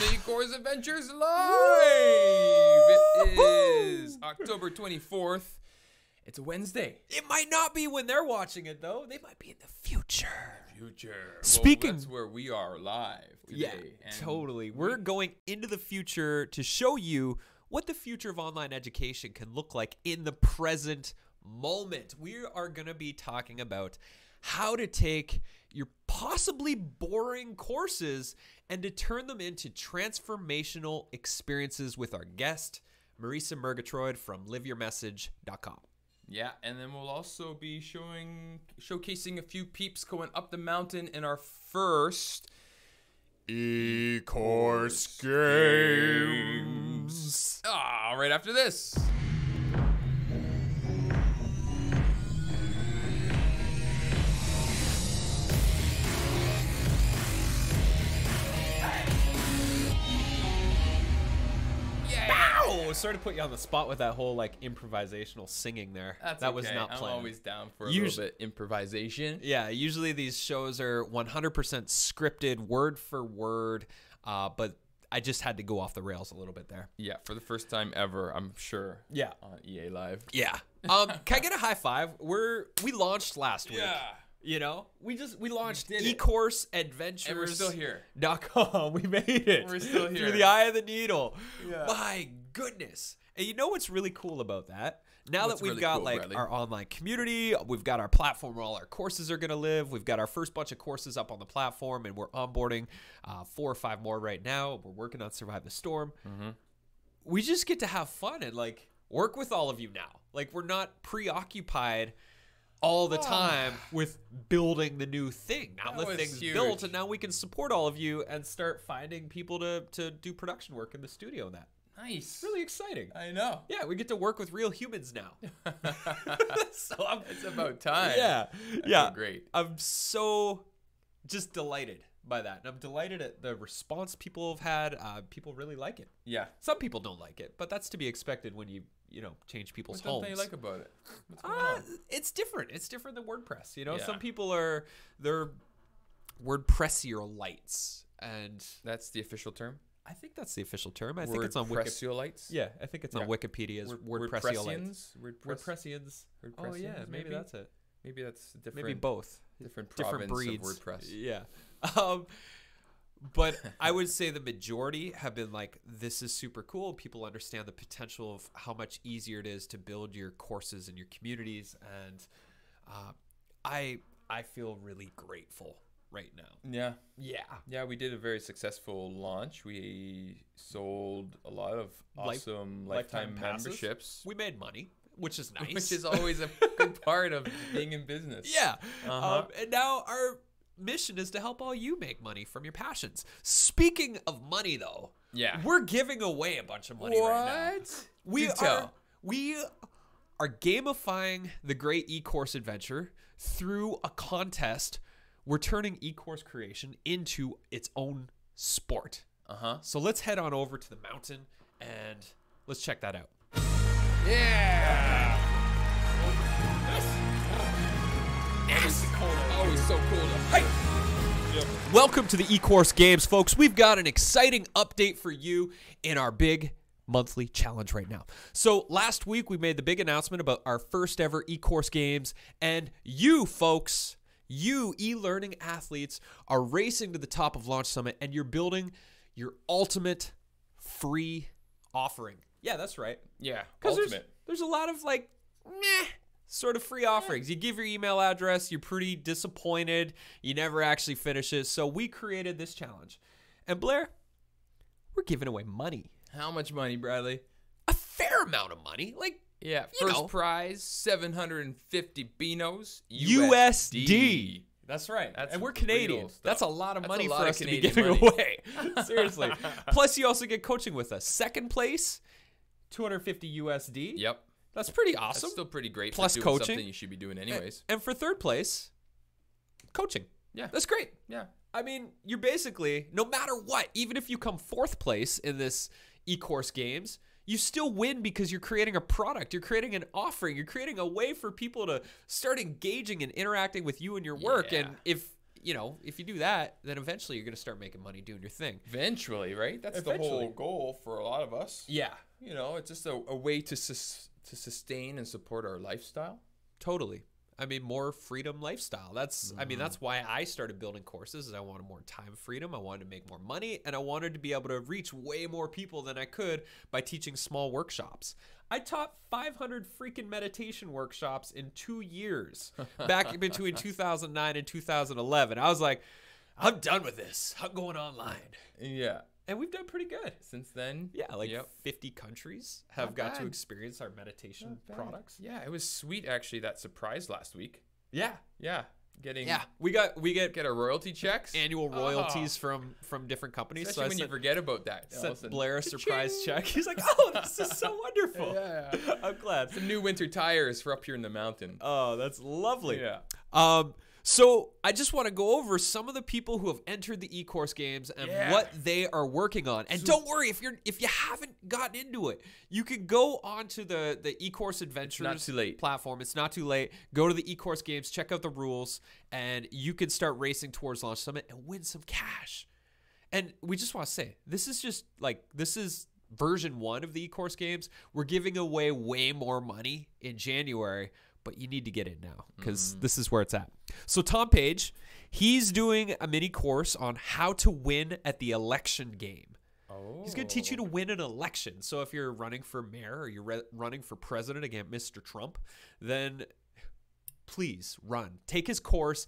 the E-Course Adventures Live. It is October 24th. It's a Wednesday. It might not be when they're watching it though. They might be in the future. Future. Speaking- well, that's where we are live today. Yeah, totally. We're going into the future to show you what the future of online education can look like in the present moment. We are going to be talking about how to take your possibly boring courses and to turn them into transformational experiences with our guest, Marisa Murgatroyd from liveyourmessage.com. Yeah, and then we'll also be showing showcasing a few peeps going up the mountain in our first E-course games. Ah, right after this. Ow! Sorry to put you on the spot with that whole like improvisational singing there. That's that was okay. not I'm planned. always down for a little bit improvisation. Yeah, usually these shows are 100% scripted, word for word, uh, but I just had to go off the rails a little bit there. Yeah, for the first time ever, I'm sure. Yeah. On EA Live. Yeah. Um, can I get a high five? We're we launched last week. Yeah. You know, we just we launched eCourse adventures. And we're still here. Dot com. We made it. We're still here. through the eye of the needle. Yeah. My goodness. And you know what's really cool about that? Now What's that we've really got cool, like Bradley? our online community, we've got our platform where all our courses are going to live. We've got our first bunch of courses up on the platform, and we're onboarding uh, four or five more right now. We're working on Survive the Storm. Mm-hmm. We just get to have fun and like work with all of you now. Like we're not preoccupied all the time with building the new thing. Now That the thing's huge. built, and now we can support all of you and start finding people to to do production work in the studio. And that Nice. really exciting. I know. Yeah, we get to work with real humans now. so I'm, It's about time. yeah, yeah, great. I'm so just delighted by that, and I'm delighted at the response people have had. Uh, people really like it. Yeah. Some people don't like it, but that's to be expected when you you know change people's What homes. they like about it? Uh, it's different. It's different than WordPress. You know, Yeah. some people are they're WordPressier lights, and That's the official term. I think that's the official term. I think it's on Wikipedia. Yeah, I think it's on. Wikipedia as Word. WordPressians. WordPress, WordPressians. Oh yeah, WordPressians, maybe, that's it. maybe that's different. Maybe both. different Different breeds. of WordPress. Yeah. Um, but I would say the majority have been like, this is super cool. People understand the potential of how much easier it is to build your courses and your communities, and uh, I I feel really grateful right now. Yeah. Yeah. Yeah, we did a very successful launch. We sold a lot of Life- awesome lifetime lifetime, memberships, We made money, which is nice. which is always a good part of being in business. Yeah. Uh-huh. Um, and now our mission is to help all you make money from your passions. Speaking of money, though, Yeah. we're giving away a bunch of money right now. What? We are we are gamifying the great e-course adventure through a contest. We're turning e-course creation into its own sport. Uh huh. So let's head on over to the mountain and let's check that out. Yeah. Always so cool to. Welcome to the eCourse Games, folks. We've got an exciting update for you in our big monthly challenge right now. So, last week we made the big announcement about our first ever eCourse Games, and you, folks, you e learning athletes, are racing to the top of Launch Summit and you're building your ultimate free offering. Yeah, that's right. Yeah. Because there's, Ultimate. there's a lot of like, meh, sort of free offerings. You give your email address, you're pretty disappointed, you never actually finish it. So we created this challenge. And Blair, we're giving away money. How much money, Bradley? A fair amount of money. Like Yeah. You First know. prize, 750 Beanos. USD. That's right. That's and we're real Canadian. That's a lot of That's money lot for of us to be Canadian giving money. away. Seriously. Plus, you also get coaching with us. Second place, 250 USD. Yep. That's pretty That's awesome. still pretty great. Plus for doing coaching. Something you should be doing anyways. And for third place, coaching. Yeah. That's great. Yeah. I mean, you're basically, no matter what, even if you come fourth place in this e course games, you still win because you're creating a product, you're creating an offering, you're creating a way for people to start engaging and interacting with you and your work. Yeah. And if you know, if you do that, then eventually you're going to start making money doing your thing. Eventually, right? That's the whole goal for a lot of us. Yeah, You know, it's just a, a way to sus- to sustain and support our lifestyle. totally. I mean, more freedom lifestyle. That's, I mean, that's mm-hmm. why I started building courses. Is I wanted more time freedom. I wanted to make more money, and I wanted to be able to reach way more people than I could by teaching small workshops. I taught 500 freaking meditation workshops in two years, back between 2009 and 2011. I was like, I'm done with this. I'm going online, Yeah. And we've done pretty good. Since then, Yeah, like Yep. 50 countries have Not got to experience our meditation products. Yeah, it was sweet actually. That surprise last week. Yeah, Yeah, getting yeah. We got we get get our royalty checks. annual Oh. royalties from from different companies. Especially so I when you sent, forget about that. Sent Blair a surprise check. He's like, "Oh, this is so wonderful." Yeah. I'm glad. Some new winter tires for up here in the mountain. Oh, that's lovely. Yeah. Um, so I just want to go over some of the people who have entered the e-course games and Yeah. what they are working on. And don't worry if you're if you haven't gotten into it, you can go onto the the e-course adventures too late. platform. It's not too late. Go to the e-course games, check out the rules, and you can start racing towards launch summit and win some cash. And we just want to say this is just like this is version one of the e-course games. We're giving away way more money in January, but you need to get in now because mm. this is where it's at. So Tom Page, he's doing a mini course on how to win at the election game. Oh. He's going to teach you to oh. win an election. So if you're running for mayor or you're re- running for president against Mr. Trump, then please run. Take his course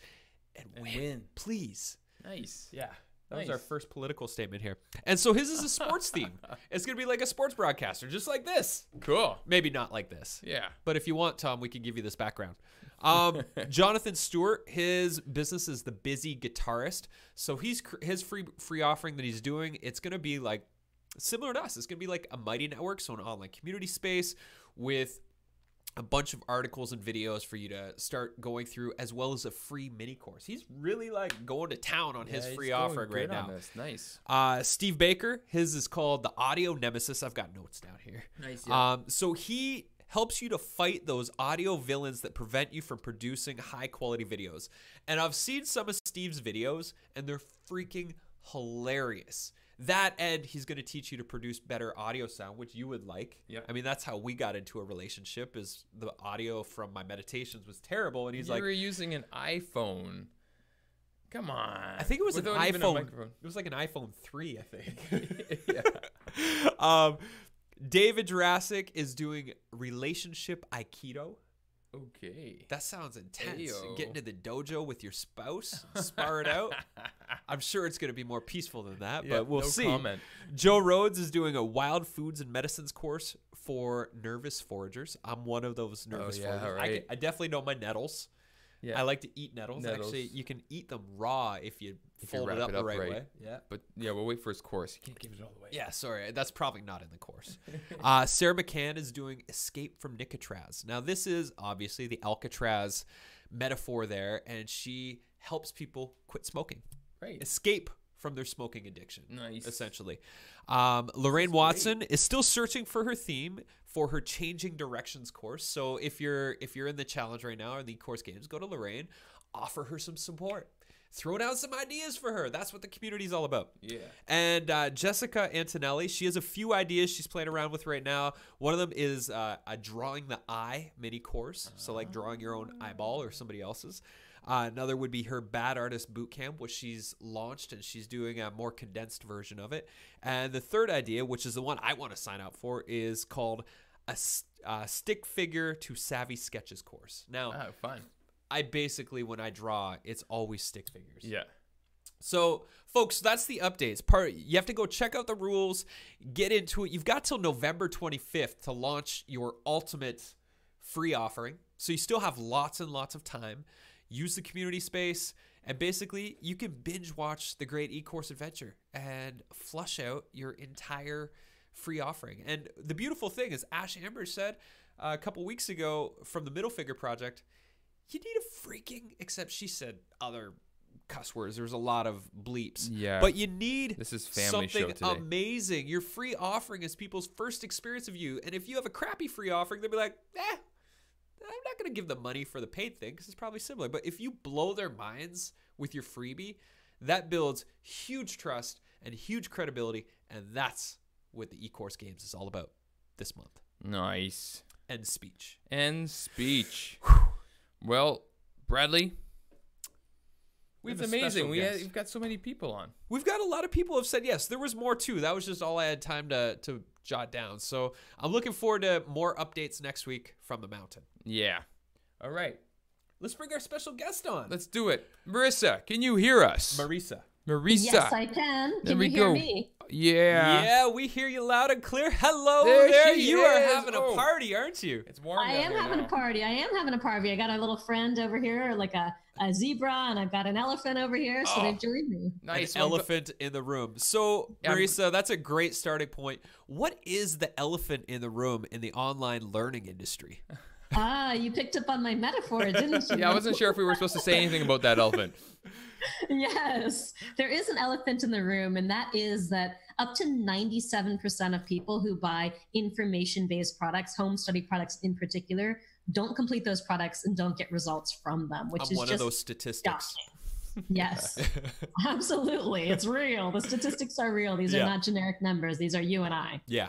and, And win. win. Please. Nice. Yeah. That was our first political statement here. And so his is a sports theme. It's going to be like a sports broadcaster, just like this. Cool. Maybe not like this. Yeah. But if you want, Tom, we can give you this background. Um, Jonathan Stewart, his business is the Busy Guitarist. So he's cr- his free free offering that he's doing. It's going to be like similar to us. It's going to be like a Mighty Network, so an online community space with a bunch of articles and videos for you to start going through, as well as a free mini course. He's really like going to town on his Yeah, he's free offering right on now. this. Nice. Uh, Steve Baker, his is called the Audio Nemesis. I've got notes down here. Nice. Um, so he helps you to fight those audio villains that prevent you from producing high quality videos. And I've seen some of Steve's videos, and they're freaking hilarious. That and he's going to teach you to produce better audio sound, which you would like. yeah I mean, that's how we got into a relationship. Is the audio from my meditations was terrible, and he's you like, were using an iPhone. Come on. I think it was an Without even a iPhone. It was like an iPhone three, I think. yeah. um, David Jurassic is doing relationship aikido. Okay. That sounds intense. Ayo. Get into the dojo with your spouse, spar it out. I'm sure it's going to be more peaceful than that, Yeah, but we'll no see. comment. Joe Rhodes is doing a wild foods and medicines course for nervous foragers. I'm one of those nervous Oh, yeah, foragers. I, right. can- I definitely know my nettles. Yeah. I like to eat nettles. Nettles. Actually, you can eat them raw if you If you fold it up it the right, right. way. Yeah. But yeah, we'll wait for his course. You can't give it all away. Yeah, sorry, that's probably not in the course. uh, Sarah McCann is doing Escape from Nicotraz. Now, this is obviously the Alcatraz metaphor there, and she helps people quit smoking, Right. escape from their smoking addiction. Nice. Essentially, um, Lorraine Watson is still searching for her theme for her changing directions course. So if you're if you're in the challenge right now or the course games, go to Lorraine, offer her some support. Throw down some ideas for her. That's what the community is all about. Yeah. And uh, Jessica Antonelli, she has a few ideas she's playing around with right now. One of them is uh, a drawing the eye mini course, so like drawing your own eyeball or somebody else's. Uh, another would be her Bad Artist Bootcamp, which she's launched and she's doing a more condensed version of it. And the third idea, which is the one I want to sign up for, is called a uh, stick figure to savvy sketches course. Now, Oh, fun. I basically when I draw, it's always stick figures. Yeah. So, folks, that's the updates. Part you have to go check out the rules, get into it. You've got till November 25th to launch your ultimate free offering. So you still have lots and lots of time. Use the community space and basically you can binge watch the great e-course adventure and flush out your entire free offering. And the beautiful thing is Ash Ambirge said uh, a couple weeks ago from the Middle Finger Project, you need a freaking except she said other cuss words. There's a lot of bleeps. Yeah. But you need This is family show something amazing. Your free offering is people's first experience of you. And if you have a crappy free offering, they'll be like, eh, I'm not going to give them money for the paid thing because it's probably similar. But if you blow their minds with your freebie, that builds huge trust and huge credibility, and that's what the eCourse Games is all about this month. Nice. End speech. And speech. well, Bradley, We it's amazing. We have, we've got so many people on. We've got a lot of people have said yes. There was more too. That was just all I had time to to jot down. So I'm looking forward to more updates next week from the mountain. Yeah. All right. Let's bring our special guest on. Let's do it. Marissa, can you hear us? Marissa. Marisa. Yes, I can. There Can we you hear go. me? yeah. Yeah, we hear you loud and clear. Hello There there. she You are is. having a Oh. party, aren't you? It's warm. I am having now. a party. I am having a party. I got a little friend over here, like a, a zebra, and I've got an elephant over here, so Oh. they've joined me. Nice. An Well, go- elephant in the room. So, Yeah, I'm- Marisa, that's a great starting point. What is the elephant in the room in the online learning industry? Ah, you picked up on my metaphor, didn't you? Yeah, I wasn't sure if we were supposed to say anything about that elephant. yes, there is an elephant in the room, and that is that up to 97% of people who buy information based products, home study products in particular, don't complete those products and don't get results from them, which I'm is one just of those statistics. shocking. Yes, absolutely. It's real. The statistics are real. These Yeah. are not generic numbers. These are you and I. Yeah.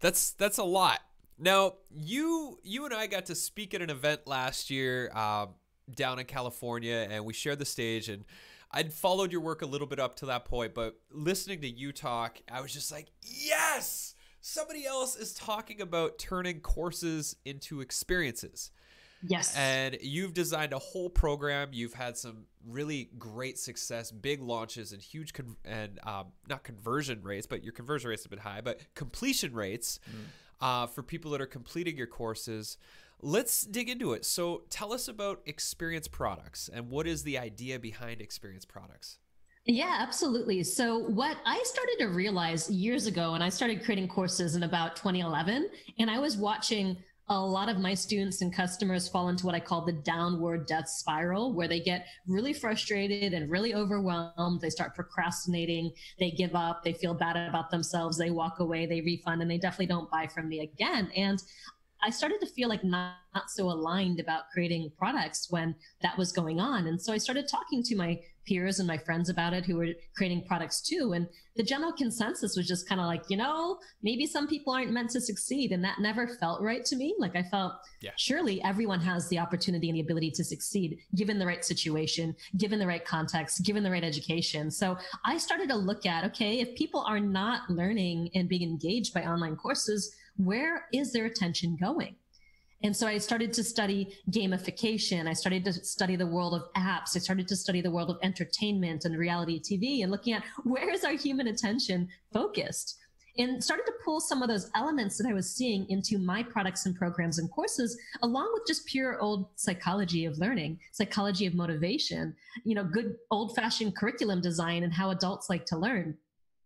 That's that's a lot. Now, you you and I got to speak at an event last year um, down in California, and we shared the stage. And I'd followed your work a little bit up to that point, but listening to you talk, I was just like, yes, somebody else is talking about turning courses into experiences. Yes. And you've designed a whole program. You've had some really great success, big launches, and huge con- and um, not conversion rates, but your conversion rates have been high, but completion rates uh, for people that are completing your courses. Let's dig into it. So, tell us about experience products and what is the idea behind experience products? Yeah, absolutely. So, what I started to realize years ago, and I started creating courses in about 2011, and I was watching a lot of my students and customers fall into what I call the downward death spiral, where they get really frustrated and really overwhelmed. They start procrastinating, they give up, they feel bad about themselves, they walk away, they refund, and they definitely don't buy from me again. And I started to feel like not, not so aligned about creating products when that was going on. And so I started talking to my peers and my friends about it who were creating products too. And the general consensus was just kind of like, you know, maybe some people aren't meant to succeed. And that never felt right to me. Like I felt, Yeah. surely everyone has the opportunity and the ability to succeed given the right situation, given the right context, given the right education. So I started to look at, okay, if people are not learning and being engaged by online courses, where is their attention going? And so I started to study gamification. I started to study the world of apps. I started to study the world of entertainment and reality TV and looking at where is our human attention focused and started to pull some of those elements that I was seeing into my products and programs and courses, along with just pure old psychology of learning, psychology of motivation, you know, good old fashioned curriculum design and how adults like to learn.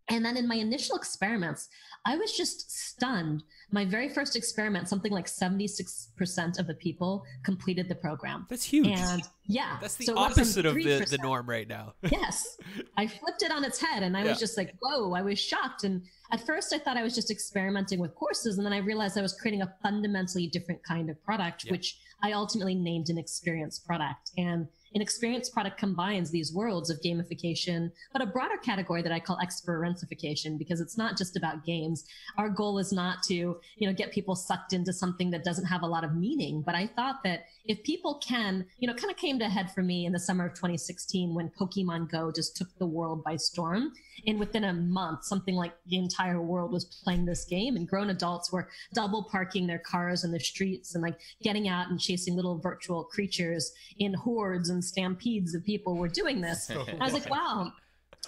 And then in my initial experiments, I was just stunned. My very first experiment, something like 76% of the people completed the program. That's huge. And yeah, That's the so it went from opposite of the, the norm right now. yes i flipped it on its head and i Yeah. was just like whoa i was shocked and at first i thought i was just experimenting with courses and then i realized i was creating a fundamentally different kind of product Yeah. which i ultimately named an experience product and an experience product combines these worlds of gamification but a broader category that i call experientification because it's not just about games. Our goal is not to you know get people sucked into something that doesn't have a lot of meaning but i thought that if people can you know kind of came to head for me in the summer of 2016 when pokemon go just took the world by storm and within a month something like the entire world was playing this game and grown adults were double parking their cars in the streets and like getting out and chasing little virtual creatures in hordes and stampedes of people were doing this I was like, wow,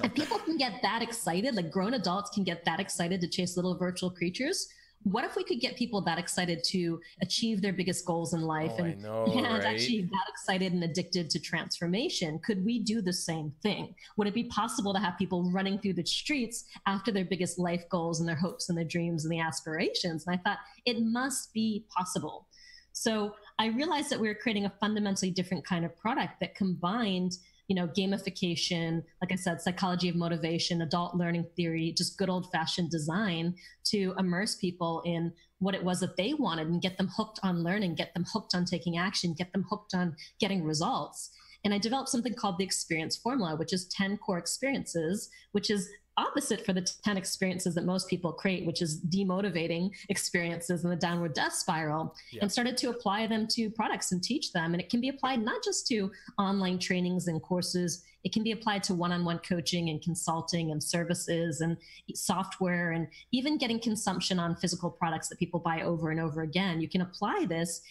if people can get that excited, like grown adults can get that excited to chase little virtual creatures, what if we could get people that excited to achieve their biggest goals in life Oh, and, know, and right? actually that excited and addicted to transformation? Could we do the same thing? Would it be possible to have people running through the streets after their biggest life goals and their hopes and their dreams and the aspirations? And I thought it must be possible. So I realized that we were creating a fundamentally different kind of product that combined, you know, gamification, like I said, psychology of motivation, adult learning theory, just good old fashioned design to immerse people in what it was that they wanted and get them hooked on learning, get them hooked on taking action, get them hooked on getting results. And I developed something called the experience formula, which is 10 core experiences, which is opposite for the 10 experiences that most people create, which is demotivating experiences and the downward death spiral, yeah. and started to apply them to products and teach them. And it can be applied not just to online trainings and courses, it can be applied to one on one coaching and consulting and services and software and even getting consumption on physical products that people buy over and over again. You can apply this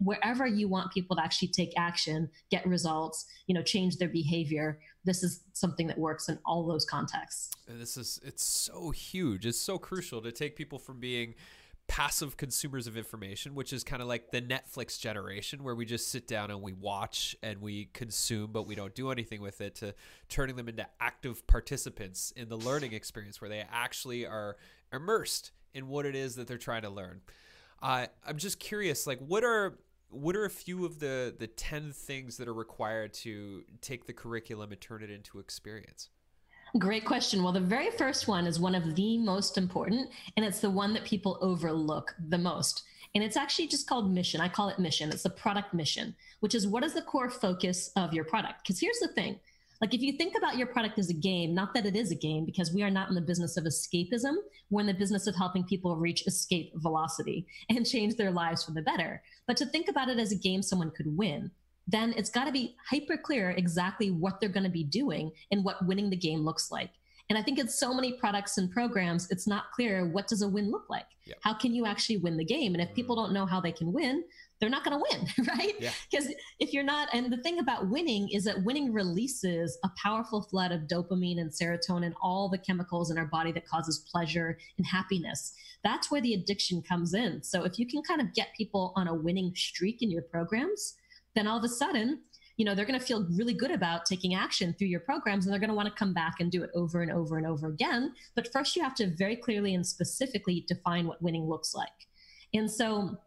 wherever you want people to actually take action, get results, you know, change their behavior. This is something that works in all those contexts. This is, it's so huge. It's so crucial to take people from being passive consumers of information, which is kind of like the Netflix generation where we just sit down and we watch and we consume, but we don't do anything with it, to turning them into active participants in the learning experience where they actually are immersed in what it is that they're trying to learn. Uh, I'm just curious, like, what are what are a few of the the 10 things that are required to take the curriculum and turn it into experience? Great question. Well, the very first one is one of the most important, and it's the one that people overlook the most. And it's actually just called mission. I call it mission. It's the product mission, which is what is the core focus of your product? Because here's the thing like if you think about your product as a game, not that it is a game, because we are not in the business of escapism, we're in the business of helping people reach escape velocity and change their lives for the better. But to think about it as a game someone could win, then it's got to be hyper clear exactly what they're going to be doing and what winning the game looks like. And I think in so many products and programs, it's not clear what does a win look like? Yep. How can you actually win the game? And if people mm-hmm. don't know how they can win, they're not going to win, right? Because yeah. if you're not, and the thing about winning is that winning releases a powerful flood of dopamine and serotonin, all the chemicals in our body that causes pleasure and happiness. That's where the addiction comes in. So if you can kind of get people on a winning streak in your programs, then all of a sudden, you know, they're going to feel really good about taking action through your programs and they're going to want to come back and do it over and over and over again. But first, you have to very clearly and specifically define what winning looks like. And so,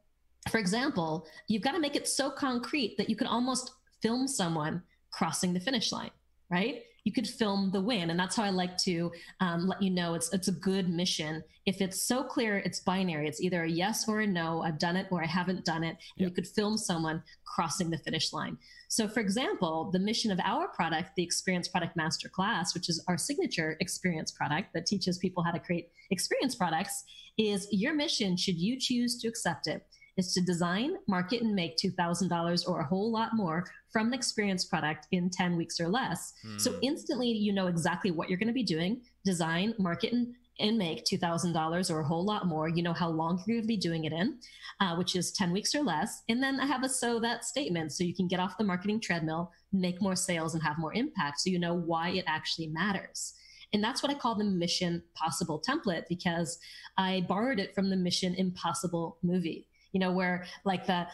for example, you've got to make it so concrete that you can almost film someone crossing the finish line, right? You could film the win. And that's how I like to um, let you know it's it's a good mission. If it's so clear, it's binary. It's either a yes or a no. I've done it or I haven't done it. And yep. you could film someone crossing the finish line. So, for example, the mission of our product, the Experience Product Master Class, which is our signature experience product that teaches people how to create experience products, is your mission, should you choose to accept it, is to design, market, and make $2,000 or a whole lot more from an experience product in 10 weeks or less. Mm. So instantly you know exactly what you're going to be doing, design, market, and, and make $2,000 or a whole lot more. You know how long you're going to be doing it in, uh, which is 10 weeks or less. And then I have a so that statement so you can get off the marketing treadmill, make more sales, and have more impact. So you know why it actually matters. And that's what I call the Mission Possible template because I borrowed it from the Mission Impossible movie you know, where like the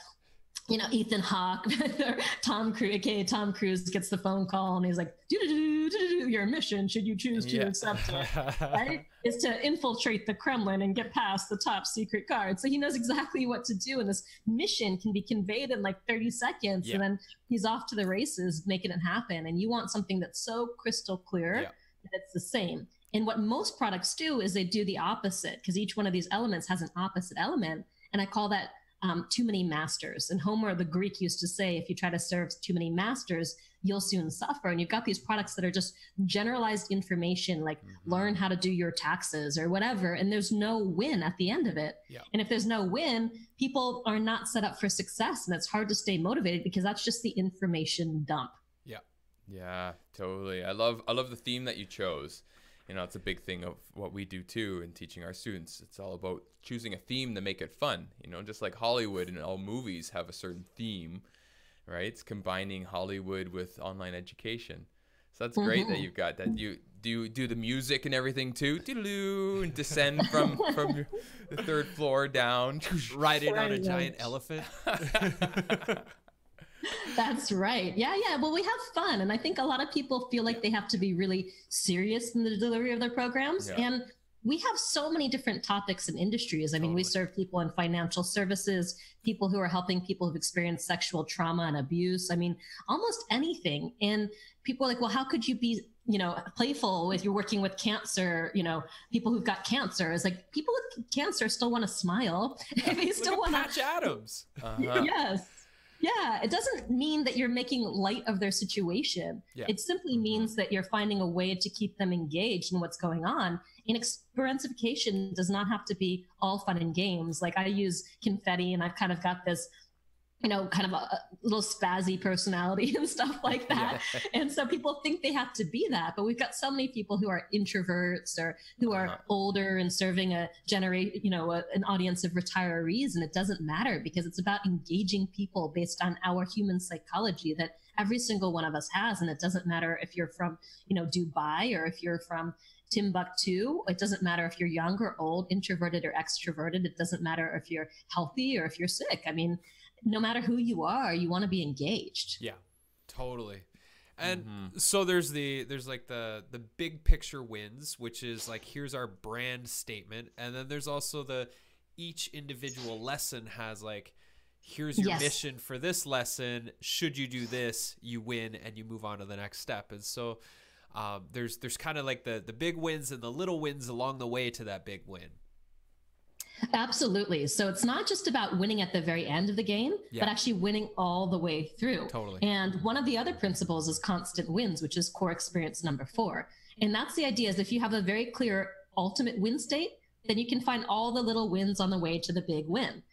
you know, Ethan Hawke, Tom Cruise, aka Tom Cruise gets the phone call and he's like, your mission, should you choose to yeah. accept it, right? Is to infiltrate the Kremlin and get past the top secret guard. So he knows exactly what to do. And this mission can be conveyed in like 30 seconds. Yeah. And then he's off to the races, making it happen. And you want something that's so crystal clear yeah. that it's the same. And what most products do is they do the opposite because each one of these elements has an opposite element. And I call that um, too many masters. And Homer, the Greek, used to say, if you try to serve too many masters, you'll soon suffer. And you've got these products that are just generalized information, like mm-hmm. learn how to do your taxes or whatever. And there's no win at the end of it. Yeah. And if there's no win, people are not set up for success. And it's hard to stay motivated because that's just the information dump. Yeah. Yeah, totally. I love I love the theme that you chose you know it's a big thing of what we do too in teaching our students. It's all about choosing a theme to make it fun you know just like hollywood and all movies have a certain theme right? It's combining hollywood with online education. So that's great mm-hmm. that you've got that. You do do the music and everything too? Doo and descend from from the third floor down riding on a giant elephant That's right. Yeah, yeah. Well, we have fun. And I think a lot of people feel like they have to be really serious in the delivery of their programs. Yeah. And we have so many different topics and industries. I mean, we serve people in financial services, people who are helping people who've experienced sexual trauma and abuse. I mean, almost anything. And people are like, well, how could you be you know playful if you're working with cancer you know people who've got cancer is like people with cancer still want to smile they still want to Patch Adams. Uh-huh. yes yeah it doesn't mean that you're making light of their situation. Yeah. it simply mm-hmm. means that you're finding a way to keep them engaged in what's going on. And experientification does not have to be all fun and games. Like i use confetti and i've kind of got this you know kind of a, little spazzy personality and stuff like that. And so people think they have to be that but we've got so many people who are introverts or who are Uh-huh. older and serving a generate you know a, an audience of retirees and it doesn't matter because it's about engaging people based on our human psychology that every single one of us has and it doesn't matter if you're from you know dubai or if you're from timbuktu. It doesn't matter if you're young or old introverted or extroverted. It doesn't matter if you're healthy or if you're sick. I mean no matter who you are you want to be engaged Yeah, totally. And Mhm. so there's the there's like the the big picture wins, which is like here's our brand statement, and then there's also the each individual lesson has like here's your Yes. mission for this lesson. Should you do this, you win and you move on to the next step. And so um, there's there's kind of like the the big wins and the little wins along the way to that big win. Absolutely. So it's not just about winning at the very end of the game, Yeah. but actually winning all the way through. Totally. And one of the other principles is constant wins, which is core experience number four. And that's the idea is if you have a very clear ultimate win state, then you can find all the little wins on the way to the big win.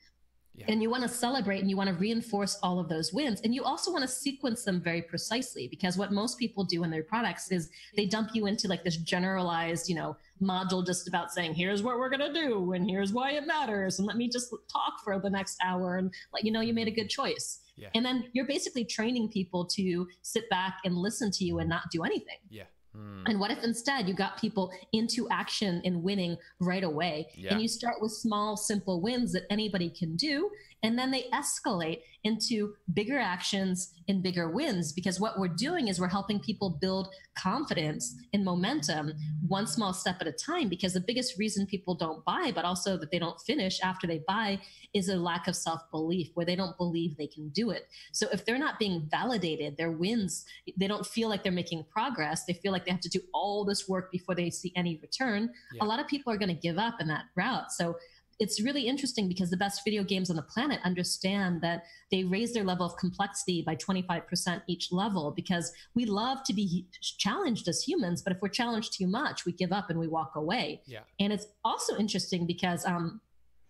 Yeah. And you want to celebrate and you want to reinforce all of those wins. And you also want to sequence them very precisely because what most people do in their products is they dump you into like this generalized, you know, module just about saying, here's what we're going to do and here's why it matters. And let me just talk for the next hour and let you know you made a good choice. Yeah. And then you're basically training people to sit back and listen to you and not do anything. Yeah. Hmm. And what if instead you got people into action and winning right away? Yeah. And you start with small, simple wins that anybody can do. And then they escalate into bigger actions and bigger wins because what we're doing is we're helping people build confidence and momentum one small step at a time. Because the biggest reason people don't buy, but also that they don't finish after they buy, is a lack of self belief where they don't believe they can do it. So if they're not being validated, their wins, they don't feel like they're making progress. They feel like they have to do all this work before they see any return. Yeah. A lot of people are going to give up in that route. So it's really interesting because the best video games on the planet understand that they raise their level of complexity by 25% each level because we love to be challenged as humans, but if we're challenged too much, we give up and we walk away. Yeah. And it's also interesting because um,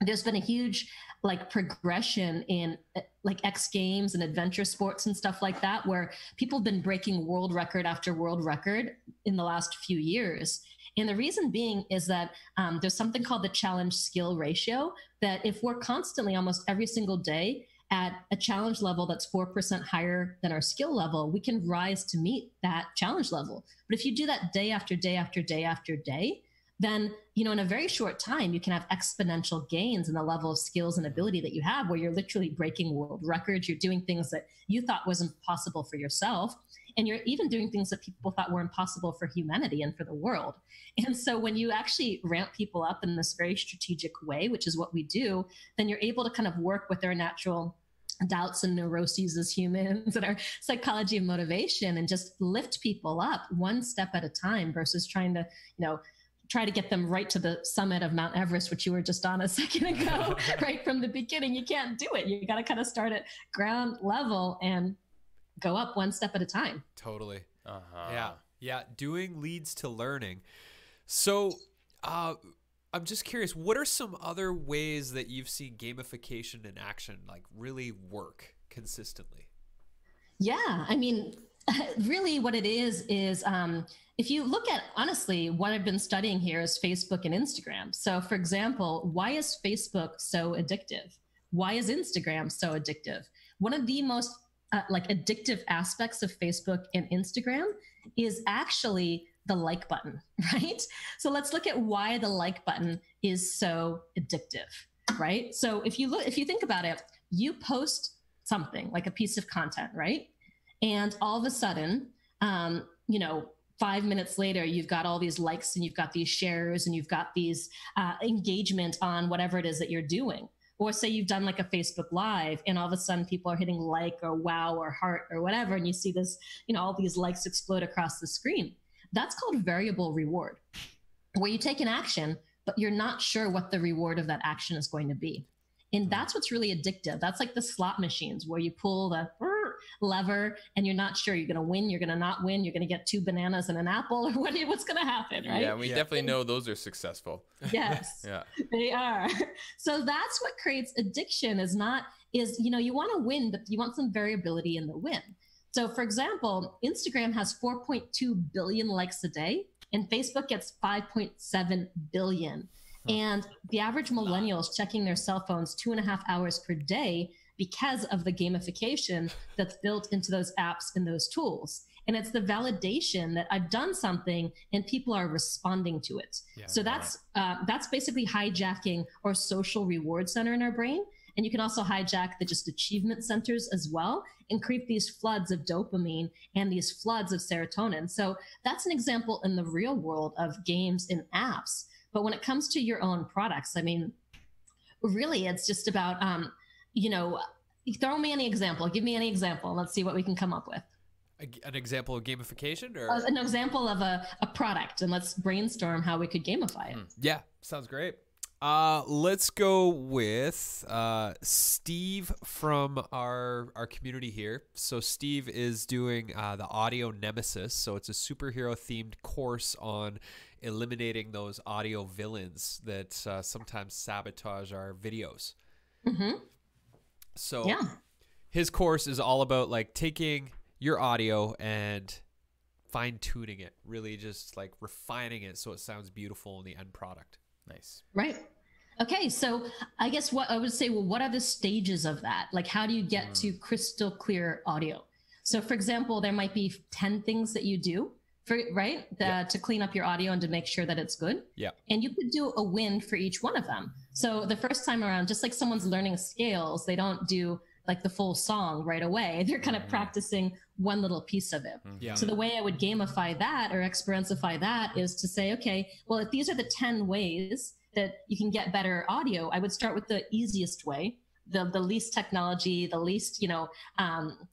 there's been a huge like progression in uh, like X Games and adventure sports and stuff like that, where people have been breaking world record after world record in the last few years. And the reason being is that um, there's something called the challenge skill ratio. That if we're constantly, almost every single day, at a challenge level that's 4% higher than our skill level, we can rise to meet that challenge level. But if you do that day after day after day after day, then you know in a very short time you can have exponential gains in the level of skills and ability that you have where you're literally breaking world records you're doing things that you thought wasn't possible for yourself and you're even doing things that people thought were impossible for humanity and for the world and so when you actually ramp people up in this very strategic way which is what we do then you're able to kind of work with their natural doubts and neuroses as humans and our psychology and motivation and just lift people up one step at a time versus trying to you know try to get them right to the summit of Mount Everest, which you were just on a second ago, right from the beginning. You can't do it. You got to kind of start at ground level and go up one step at a time. Totally. Uh-huh. Yeah, yeah. Doing leads to learning. So, uh, I'm just curious. What are some other ways that you've seen gamification in action like really work consistently? Yeah, I mean, really, what it is is um, if you look at honestly, what I've been studying here is Facebook and Instagram. So, for example, why is Facebook so addictive? Why is Instagram so addictive? One of the most uh, like addictive aspects of Facebook and Instagram is actually the like button, right? So let's look at why the like button is so addictive, right? So if you look, if you think about it, you post something like a piece of content, right? And all of a sudden, um, you know, five minutes later, you've got all these likes and you've got these shares and you've got these uh, engagement on whatever it is that you're doing. Or say you've done like a Facebook Live and all of a sudden people are hitting like or wow or heart or whatever, and you see this, you know, all these likes explode across the screen. That's called variable reward, where you take an action, but you're not sure what the reward of that action is going to be. And Hmm. that's what's really addictive. That's like the slot machines where you pull the lever and you're not sure you're going to win, you're going to not win, you're going to get two bananas and an apple, or what, what's going to happen, right? Yeah, we Yeah. definitely know those are successful. Yes. Yeah. they are so that's what creates addiction is not is you know you want to win but you want some variability in the win so for example instagram has 4.2 billion likes a day and facebook gets 5.7 billion hmm. and the average millennial is checking their cell phones two and a half hours per day because of the gamification that's built into those apps and those tools. And it's the validation that i've done something and people are responding to it. Yeah. so that's uh, that's basically hijacking our social reward center in our brain. And you can also hijack the just achievement centers as well and create these floods of dopamine and these floods of serotonin. So that's an example in the real world of games and apps. But when it comes to your own products i mean really it's just about um, you know throw me any example give me any example let's see what we can come up with A- an example of gamification, or an example of a, a product and let's brainstorm how we could gamify it yeah, sounds great. Uh, let's go with uh, Steve from our our community here. So Steve is doing uh, the Audio Nemesis. So it's a superhero themed course on eliminating those audio villains that uh, sometimes sabotage our videos. hmm So yeah his course is all about like taking your audio and fine tuning it, really just like refining it so it sounds beautiful in the end product. Nice. Right. Okay, so I guess what I would say, well, what are the stages of that? Like, how do you get to hmm. crystal clear audio? So, for example, there might be 10 things that you do, for, right, the, Yeah. to clean up your audio and to make sure that it's good. Yeah. And you could do a win for each one of them. So, the first time around, just like someone's learning scales, they don't do like the full song right away. They're kind of Mhm. practicing one little piece of it. Yeah. So the way I would gamify that or experientify that is to say, okay, well, if these are the 10 ways that you can get better audio, I would start with the easiest way, the, the least technology, the least, you know, um,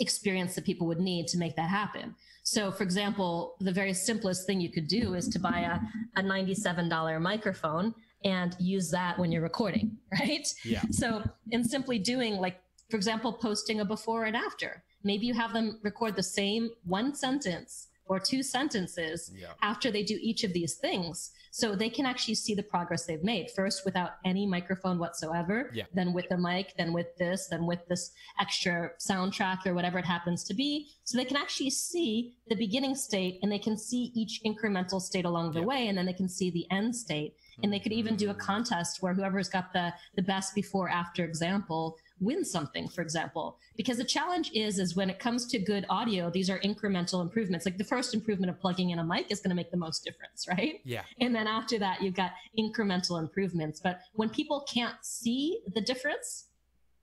experience that people would need to make that happen. So for example, the very simplest thing you could do is to buy a, a $97 microphone and use that when you're recording, right? Yeah. So, in simply doing, like, for example, posting a before and after, maybe you have them record the same one sentence or two sentences Yeah. after they do each of these things. So they can actually see the progress they've made first without any microphone whatsoever, Yeah. then with the mic, then with this, then with this extra soundtrack or whatever it happens to be. So they can actually see the beginning state and they can see each incremental state along the Yeah. way and then they can see the end state. And they could even do a contest where whoever's got the the best before after example wins something, for example. Because the challenge is is when it comes to good audio, these are incremental improvements. Like the first improvement of plugging in a mic is going to make the most difference, right? Yeah. And then after that, you've got incremental improvements. But when people can't see the difference,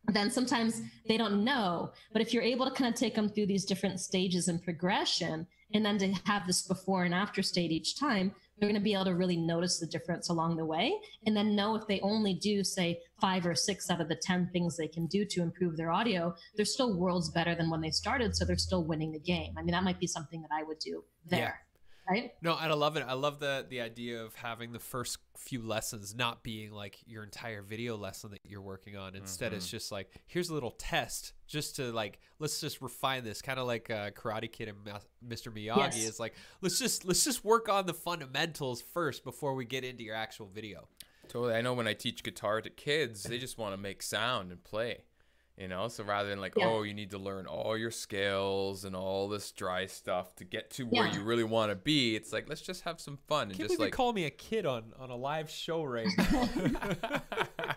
then sometimes they don't know. But if you're able to kind of take them through these different stages and progression, and then to have this before and after state each time, they're going to be able to really notice the difference along the way and then know if they only do, say, five or six out of the 10 things they can do to improve their audio, they're still worlds better than when they started. So they're still winning the game. I mean, that might be something that I would do there. Right? No, and I love it. I love the the idea of having the first few lessons not being like your entire video lesson that you're working on. Instead, it's just like here's a little test just to like let's just refine this, kind of like uh, Karate Kid and Mr. Miyagi Yes. is like let's just let's just work on the fundamentals first before we get into your actual video. Totally. I know when I teach guitar to kids, they just want to make sound and play. You know, so rather than like, Yeah. oh, you need to learn all your scales and all this dry stuff to get to where Yeah. you really want to be, it's like let's just have some fun and Can't just like call me a kid on on a live show right now.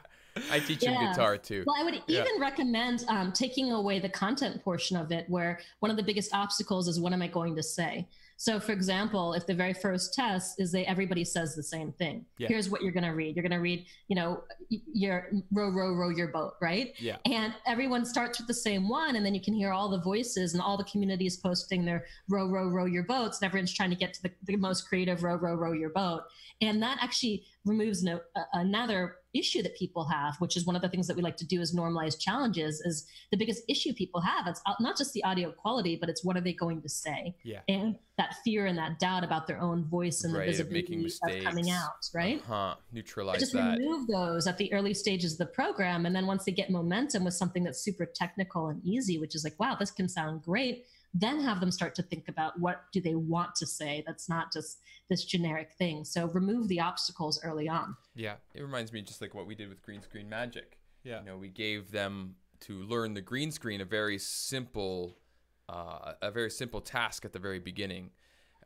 I teach him guitar too. Well, I would Yeah. even recommend um, taking away the content portion of it, where one of the biggest obstacles is what am I going to say? So, for example, if the very first test is that everybody says the same thing, Yeah. here's what you're going to read. You're going to read, you know, your row, row, row your boat, right? Yeah. And everyone starts with the same one, and then you can hear all the voices and all the communities posting their row, row, row your boats, and everyone's trying to get to the, the most creative row, row, row your boat. And that actually removes no, uh, another issue that people have, which is one of the things that we like to do is normalize challenges, is the biggest issue people have. It's uh, not just the audio quality, but it's what are they going to say? Yeah. And that fear and that doubt about their own voice and Right, the of making visibility of coming out, right? Huh. Neutralize just that. remove those at the early stages of the program and then once they get momentum with something that's super technical and easy which is like wow this can sound great then have them start to think about what do they want to say that's not just this generic thing so remove the obstacles early on Yeah. It reminds me just like what we did with Green Screen Magic. Yeah. You know, we gave them to learn the green screen a very simple, uh, a very simple task at the very beginning,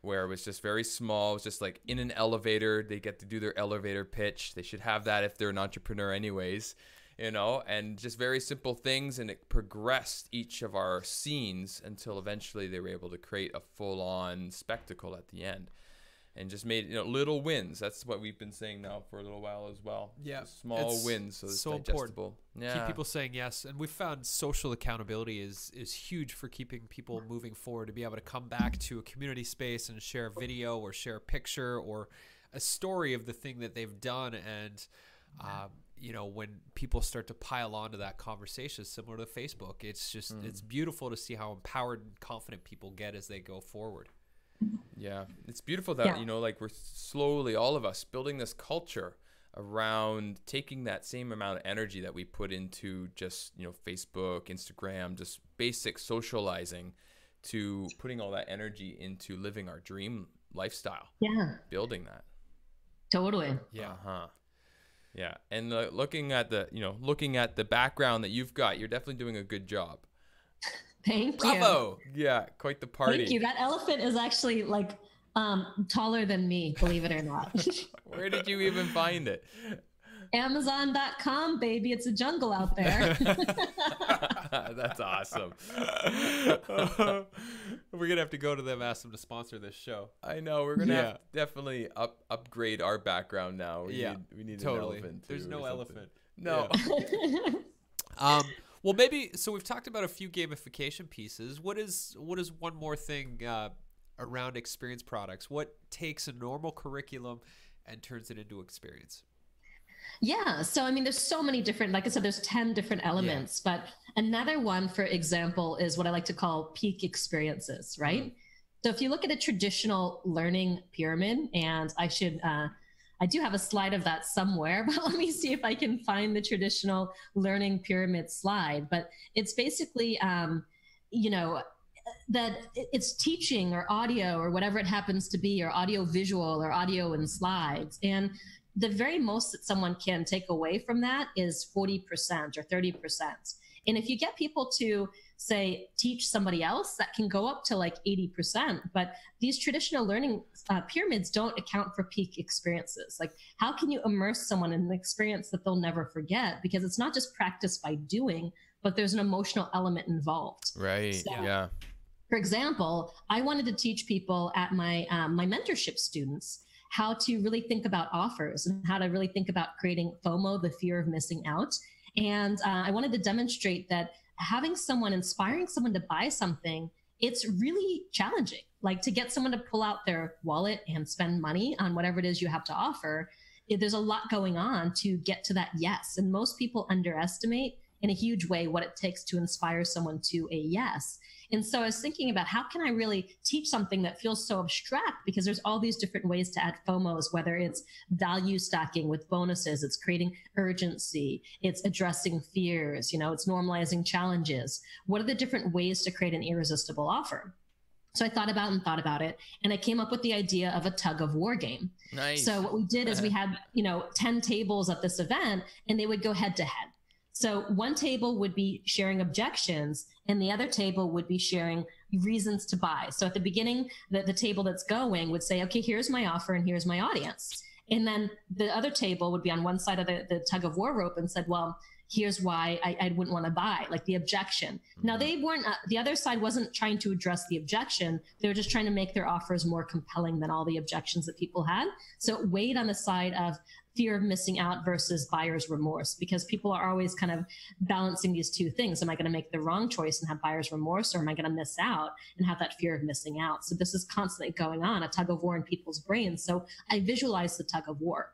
where it was just very small. It was just like in an elevator. They get to do their elevator pitch. They should have that if they're an entrepreneur, anyways. You know, and just very simple things, and it progressed each of our scenes until eventually they were able to create a full-on spectacle at the end and just made you know little wins. That's what we've been saying now for a little while as well. Yeah, Just small it's wins, so it's so important. digestible. Yeah, keep people saying yes and we've found social accountability is is huge for keeping people moving forward to be able to come back to a community space and share a video or share a picture or a story of the thing that they've done and um, you know when people start to pile onto that conversation similar to facebook it's just it's beautiful to see how empowered and confident people get as they go forward yeah, it's beautiful that Yeah. you know, like we're slowly all of us building this culture around taking that same amount of energy that we put into just you know Facebook, Instagram, just basic socializing, to putting all that energy into living our dream lifestyle, yeah building that. totally yeah Uh-huh. Yeah, and uh, looking at the you know looking at the background that you've got, you're definitely doing a good job. thank you Bravo! Yeah, quite the party. thank you that elephant is actually like um taller than me believe it or not Where did you even find it? amazon.com baby it's a jungle out there That's awesome. we're gonna have to go to them ask them to sponsor this show I know we're gonna Yeah. have to definitely up upgrade our background now. We Yeah, need, we need totally an elephant. there's no elephant No. Um, well, maybe so. We've talked about a few gamification pieces. What is what is one more thing uh, around experience products? What takes a normal curriculum and turns it into experience? Yeah. So, I mean, there's so many different, like I said, there's 10 different elements, but another one, for example, is what I like to call peak experiences, right? So, if you look at a traditional learning pyramid, and I should, uh, I do have a slide of that somewhere, but let me see if I can find the traditional learning pyramid slide. But it's basically, um, you know, that it's teaching or audio or whatever it happens to be, or audio visual or audio and slides. And the very most that someone can take away from that is 40% or 30%. And if you get people to say teach somebody else, that can go up to like 80%. But these traditional learning uh, pyramids don't account for peak experiences. Like, how can you immerse someone in an experience that they'll never forget? Because it's not just practice by doing, but there's an emotional element involved Right. So- Yeah. for example, I wanted to teach people at my um, my mentorship students how to really think about offers and how to really think about creating FOMO, the fear of missing out. And uh, I wanted to demonstrate that having someone inspiring someone to buy something, it's really challenging. Like to get someone to pull out their wallet and spend money on whatever it is you have to offer. it- There's a lot going on to get to that yes, and most people underestimate in a huge way what it takes to inspire someone to a yes. And so I was thinking about how can I really teach something that feels so abstract because there's all these different ways to add FOMOs, whether it's value stacking with bonuses, it's creating urgency, it's addressing fears, you know, it's normalizing challenges. What are the different ways to create an irresistible offer? So I thought about and thought about it, and I came up with the idea of a tug of war game. Nice. So what we did is we uh-huh. had, you know, 10 tables at this event and they would go head to head. So one table would be sharing objections and the other table would be sharing reasons to buy. So at the beginning, the, the table that's going would say, okay, here's my offer and here's my audience. And then the other table would be on one side of the, the tug of war rope and said, well, here's why I, I wouldn't want to buy, like the objection. Now they weren't, uh, the other side wasn't trying to address the objection. They were just trying to make their offers more compelling than all the objections that people had. So it weighed on the side of fear of missing out versus buyer's remorse because people are always kind of balancing these two things. Am I going to make the wrong choice and have buyer's remorse or am I going to miss out and have that fear of missing out? So this is constantly going on, a tug of war in people's brains. So I visualize the tug of war.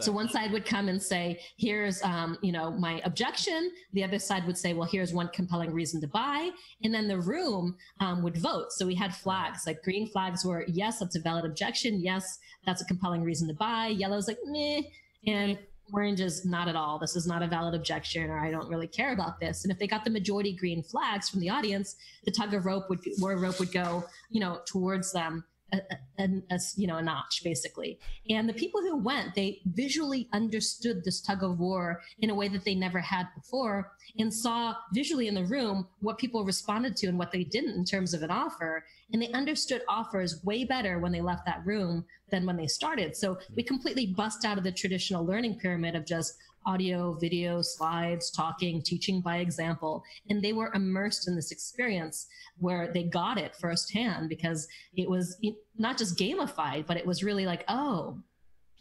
So one side would come and say, "Here's, um, you know, my objection." The other side would say, "Well, here's one compelling reason to buy," and then the room um, would vote. So we had flags, like green flags were, "Yes, that's a valid objection. Yes, that's a compelling reason to buy." Yellow's like, "Meh," and orange is not at all. This is not a valid objection, or I don't really care about this. And if they got the majority green flags from the audience, the tug of rope would, rope would go, you know, towards them a, a, a, you know a notch basically. And the people who went they visually understood this tug of war in a way that they never had before and saw visually in the room what people responded to and what they didn't in terms of an offer. And they understood offers way better when they left that room than when they started. So we completely bust out of the traditional learning pyramid of just audio, video, slides, talking, teaching by example. And they were immersed in this experience where they got it firsthand because it was not just gamified, but it was really like, oh,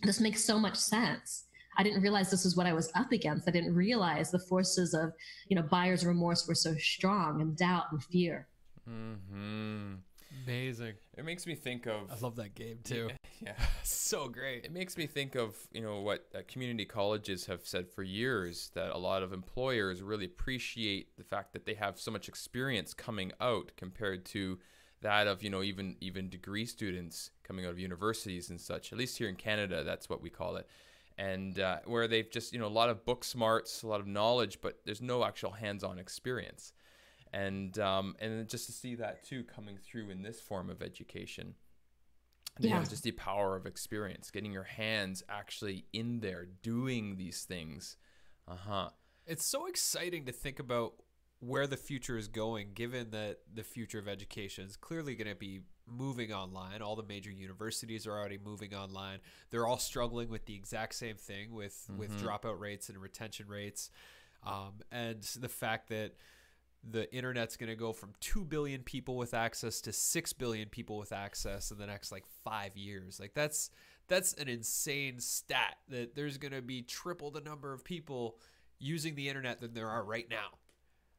this makes so much sense. I didn't realize this is what I was up against. I didn't realize the forces of, you know, buyer's remorse were so strong and doubt and fear. Mm-hmm. Amazing. It makes me think of. I love that game too. Yeah, so great. It makes me think of you know what uh, community colleges have said for years that a lot of employers really appreciate the fact that they have so much experience coming out compared to that of you know even even degree students coming out of universities and such. At least here in Canada, that's what we call it. And uh, where they've just you know a lot of book smarts, a lot of knowledge, but there's no actual hands-on experience and um, and just to see that too coming through in this form of education. Yeah. You know, just the power of experience getting your hands actually in there doing these things. Uh-huh. It's so exciting to think about where the future is going given that the future of education is clearly going to be moving online. All the major universities are already moving online. They're all struggling with the exact same thing with mm-hmm. with dropout rates and retention rates. Um, and the fact that the internet's going to go from 2 billion people with access to 6 billion people with access in the next like 5 years. Like that's that's an insane stat that there's going to be triple the number of people using the internet than there are right now.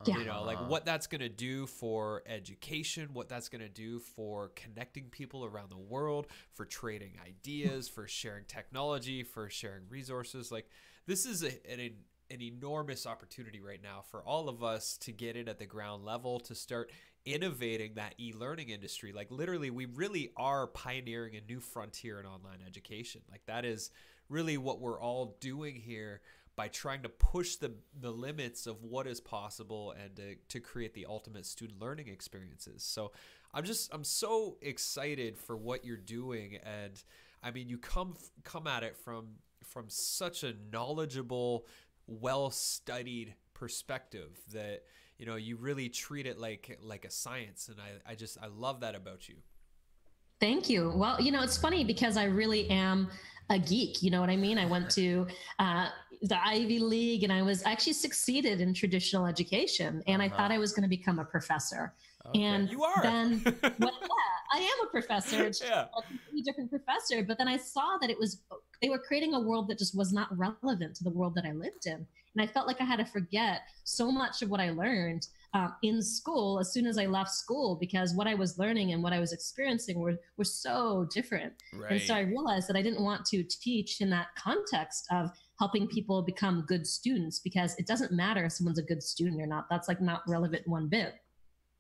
Yeah. you know like uh-huh. what that's going to do for education what that's going to do for connecting people around the world for trading ideas for sharing technology for sharing resources. Like this is a, an an enormous opportunity right now for all of us to get in at the ground level to start innovating that e-learning industry. Like literally we really are pioneering a new frontier in online education. Like that is really what we're all doing here by trying to push the the limits of what is possible and to, to create the ultimate student learning experiences. So i'm just i'm so excited for what you're doing and i mean you come come at it from from such a knowledgeable well studied perspective that you know you really treat it like like a science and I, I just i love that about you thank you well you know it's funny because i really am a geek you know what i mean i went to uh, the ivy league and i was actually succeeded in traditional education and uh-huh. i thought i was going to become a professor okay. and you are then well, yeah i am a professor yeah. a completely different professor but then i saw that it was they were creating a world that just was not relevant to the world that I lived in. And I felt like I had to forget so much of what I learned uh, in school as soon as I left school because what I was learning and what I was experiencing were, were so different. Right. And so I realized that I didn't want to teach in that context of helping people become good students because it doesn't matter if someone's a good student or not. That's like not relevant one bit.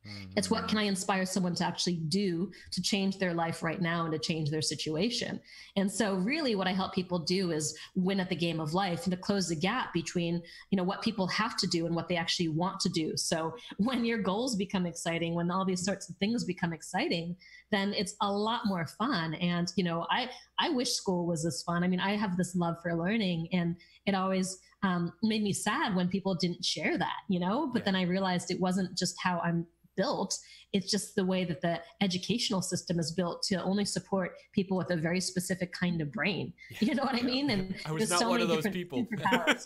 Mm-hmm. It's what can I inspire someone to actually do to change their life right now and to change their situation. And so really what I help people do is win at the game of life and to close the gap between, you know, what people have to do and what they actually want to do. So when your goals become exciting, when all these sorts of things become exciting, then it's a lot more fun. And, you know, I I wish school was this fun. I mean, I have this love for learning and it always um, made me sad when people didn't share that, you know, but yeah. then I realized it wasn't just how I'm built. It's just the way that the educational system is built to only support people with a very specific kind of brain. You know what I mean? And I was not so one of those people.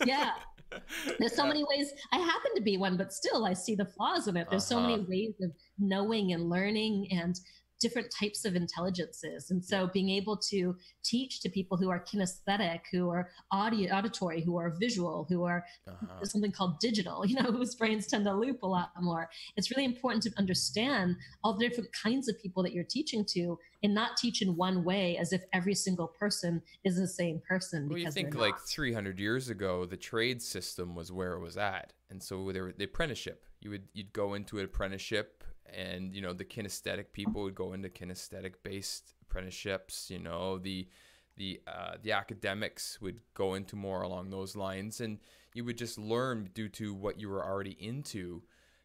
yeah. There's so yeah. many ways. I happen to be one, but still, I see the flaws in it. There's uh-huh. so many uh-huh. ways of knowing and learning and different types of intelligences. And so being able to teach to people who are kinesthetic, who are audio, auditory, who are visual, who are uh-huh. something called digital, you know, whose brains tend to loop a lot more. It's really important to understand all the different kinds of people that you're teaching to and not teach in one way as if every single person is the same person. Well, you think like 300 years ago, the trade system was where it was at. And so there, the apprenticeship, you would, you'd go into an apprenticeship and you know the kinesthetic people would go into kinesthetic based apprenticeships you know the the uh, the academics would go into more along those lines and you would just learn due to what you were already into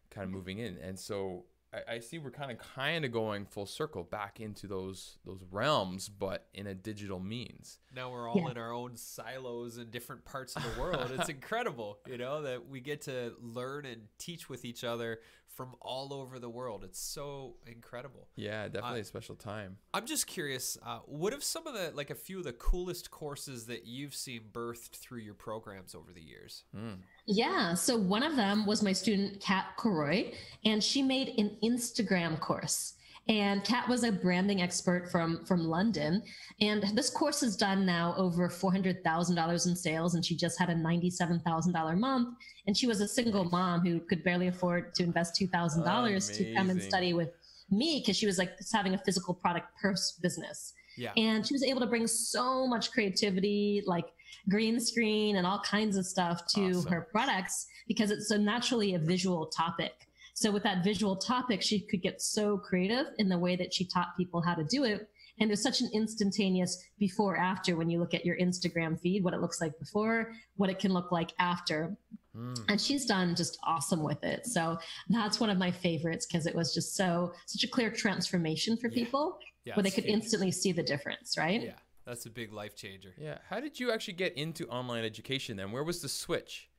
kind of moving in and so I, I see we're kind of kind of going full circle back into those those realms, but in a digital means. Now we're all yeah. in our own silos in different parts of the world. it's incredible, you know, that we get to learn and teach with each other from all over the world. It's so incredible. Yeah, definitely uh, a special time. I'm just curious, uh, what have some of the like a few of the coolest courses that you've seen birthed through your programs over the years? Mm. Yeah, so one of them was my student Kat Coroy, and she made an Instagram course. And Kat was a branding expert from from London, and this course has done now over four hundred thousand dollars in sales, and she just had a ninety seven thousand dollar month. And she was a single mom who could barely afford to invest two thousand dollars to come and study with me because she was like having a physical product purse business. Yeah. And she was able to bring so much creativity, like green screen and all kinds of stuff to awesome. her products because it's so naturally a visual topic. So with that visual topic, she could get so creative in the way that she taught people how to do it. And there's such an instantaneous before after when you look at your Instagram feed, what it looks like before, what it can look like after. Mm. And she's done just awesome with it. So that's one of my favorites because it was just so such a clear transformation for yeah. people yeah, where they could huge. instantly see the difference, right? Yeah. That's a big life changer. Yeah. How did you actually get into online education then? Where was the switch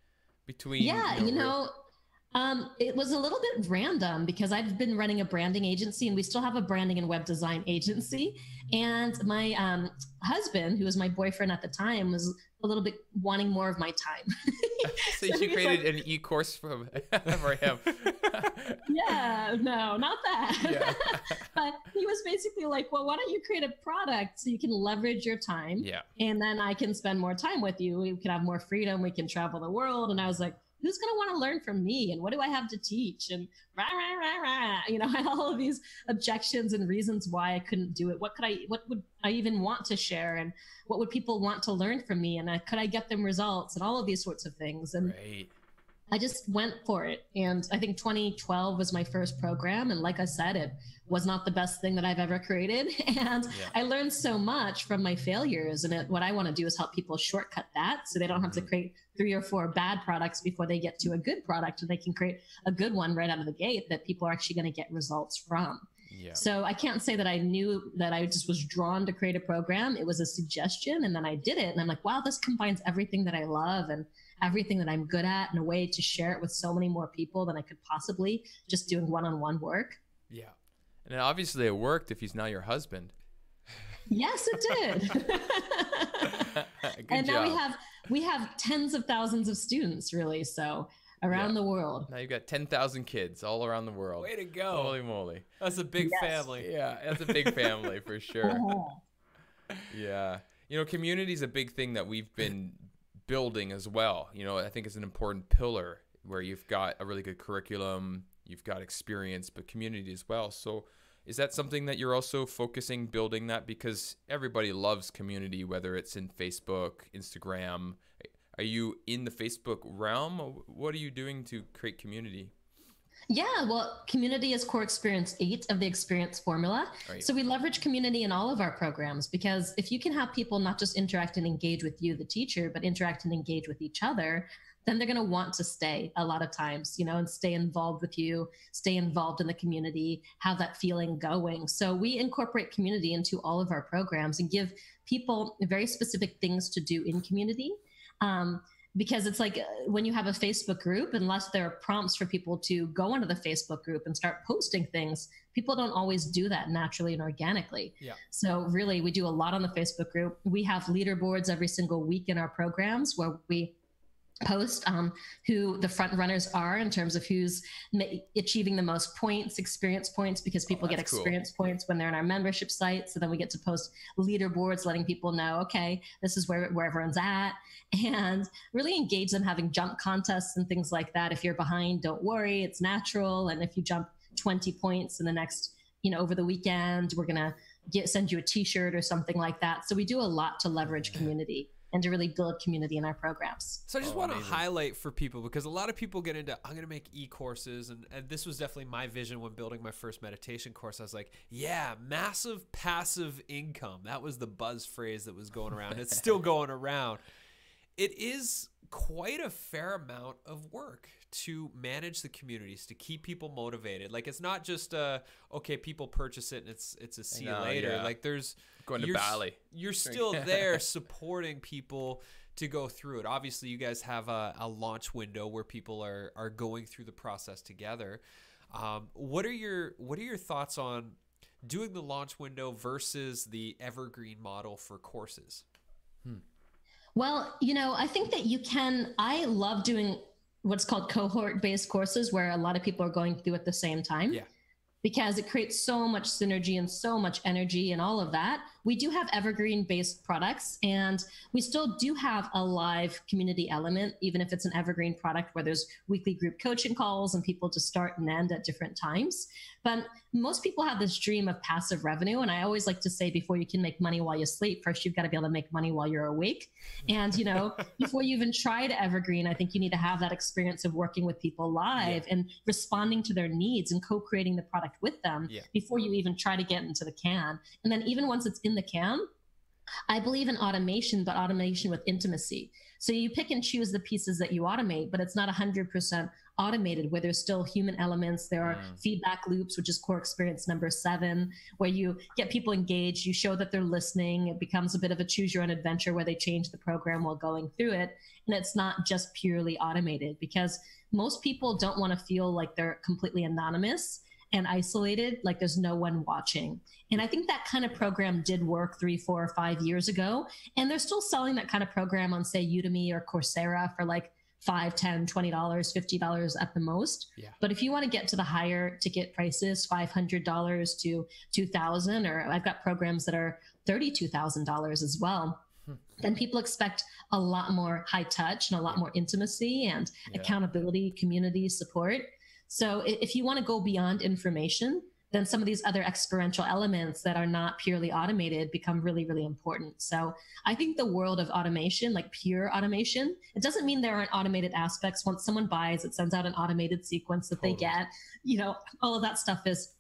between Yeah, you know, you know um, it was a little bit random because I've been running a branding agency and we still have a branding and web design agency. And my um, husband, who was my boyfriend at the time, was a little bit wanting more of my time. so, so you created like, an e-course for, for him. yeah, no, not that. Yeah. but he was basically like, well, why don't you create a product so you can leverage your time? Yeah. And then I can spend more time with you. We can have more freedom. We can travel the world. And I was like, who's going to want to learn from me and what do I have to teach and rah, rah, rah, rah. you know, all of these objections and reasons why I couldn't do it. What could I, what would I even want to share and what would people want to learn from me? And I, could I get them results and all of these sorts of things. And right. I just went for it. And I think 2012 was my first program. And like I said, it was not the best thing that I've ever created. And yeah. I learned so much from my failures. And it, what I want to do is help people shortcut that so they don't have to mm-hmm. create three or four bad products before they get to a good product and they can create a good one right out of the gate that people are actually going to get results from. Yeah. So I can't say that I knew that I just was drawn to create a program. It was a suggestion and then I did it and I'm like, wow, this combines everything that I love and everything that I'm good at in a way to share it with so many more people than I could possibly just doing one-on-one work. Yeah. And obviously it worked if he's now your husband. Yes, it did. and now we have we have tens of thousands of students really so around yeah. the world now you've got 10,000 kids all around the world way to go holy moly that's a big yes. family yeah that's a big family for sure uh-huh. yeah you know community is a big thing that we've been building as well. You know i think it's an important pillar where you've got a really good curriculum you've got experience but community as well. So is that something that you're also focusing building that? Because everybody loves community whether it's in facebook instagram. Are you in the facebook realm? What are you doing to create community yeah, well, community is core experience eight of the experience formula. Right. So we leverage community in all of our programs because if you can have people not just interact and engage with you, the teacher, but interact and engage with each other, then they're going to want to stay a lot of times, you know, and stay involved with you, stay involved in the community, have that feeling going. So we incorporate community into all of our programs and give people very specific things to do in community. Um, because it's like uh, when you have a Facebook group, unless there are prompts for people to go into the Facebook group and start posting things, people don't always do that naturally and organically. Yeah. So really, we do a lot on the Facebook group. We have leaderboards every single week in our programs where we post um, who the front runners are in terms of who's ma- achieving the most points experience points because people Oh, get that's cool. experience points when they're in our membership site. So then we get to post leaderboards letting people know okay this is where, where everyone's at and really engage them having jump contests and things like that. If you're behind don't worry it's natural. And if you jump 20 points in the next you know over the weekend we're gonna get send you a t-shirt or something like that. So we do a lot to leverage community and to really build community in our programs So I just Oh, want to highlight for people because a lot of people get into I'm going to make e-courses and, and this was definitely my vision when building my first meditation course. I was like, yeah, massive passive income. That was the buzz phrase that was going around. It's still going around. It is quite a fair amount of work to manage the communities to keep people motivated. Like it's not just uh okay, people purchase it and it's it's a see you know, later. yeah. Like there's Going to you're Bali. You're still there supporting people to go through it. Obviously, you guys have a, a launch window where people are are going through the process together. Um, what are your what are your thoughts on doing the launch window versus the evergreen model for courses? Hmm. Well, you know, I think that you can. I love doing what's called cohort based courses where a lot of people are going through at the same time. Yeah. Because it creates so much synergy and so much energy and all of that. We do have evergreen based products and we still do have a live community element, even if it's an evergreen product where there's weekly group coaching calls and people to start and end at different times. But most people have this dream of passive revenue. And I always like to say before you can make money while you sleep, first you've got to be able to make money while you're awake. And, you know, before you even try to evergreen, I think you need to have that experience of working with people live and responding to their needs and co creating the product with them Yeah. before you even try to get into the can. And then even once it's in the can, I believe in automation, but automation with intimacy. So you pick and choose the pieces that you automate, but it's not 100% automated where there's still human elements. There are Mm. feedback loops, which is core experience number seven, where you get people engaged, you show that they're listening. It becomes a bit of a choose your own adventure where they change the program while going through it. And it's not just purely automated because most people don't want to feel like they're completely anonymous and isolated, like there's no one watching. And I think that kind of program did work three, four, or five years ago. And they're still selling that kind of program on, say, Udemy or Coursera for like five, ten, twenty dollars, fifty dollars at the most. Yeah. But if you want to get to the higher ticket prices, five hundred dollars to two thousand, or I've got programs that are thirty-two thousand dollars as well. Hmm. Then people expect a lot more high touch and a lot more intimacy and Yeah. accountability, community support. So if you want to go beyond information, then some of these other experiential elements that are not purely automated become really, really important. So I think the world of automation, like pure automation, it doesn't mean there aren't automated aspects. Once someone buys, it sends out an automated sequence that they get. You know, all of that stuff is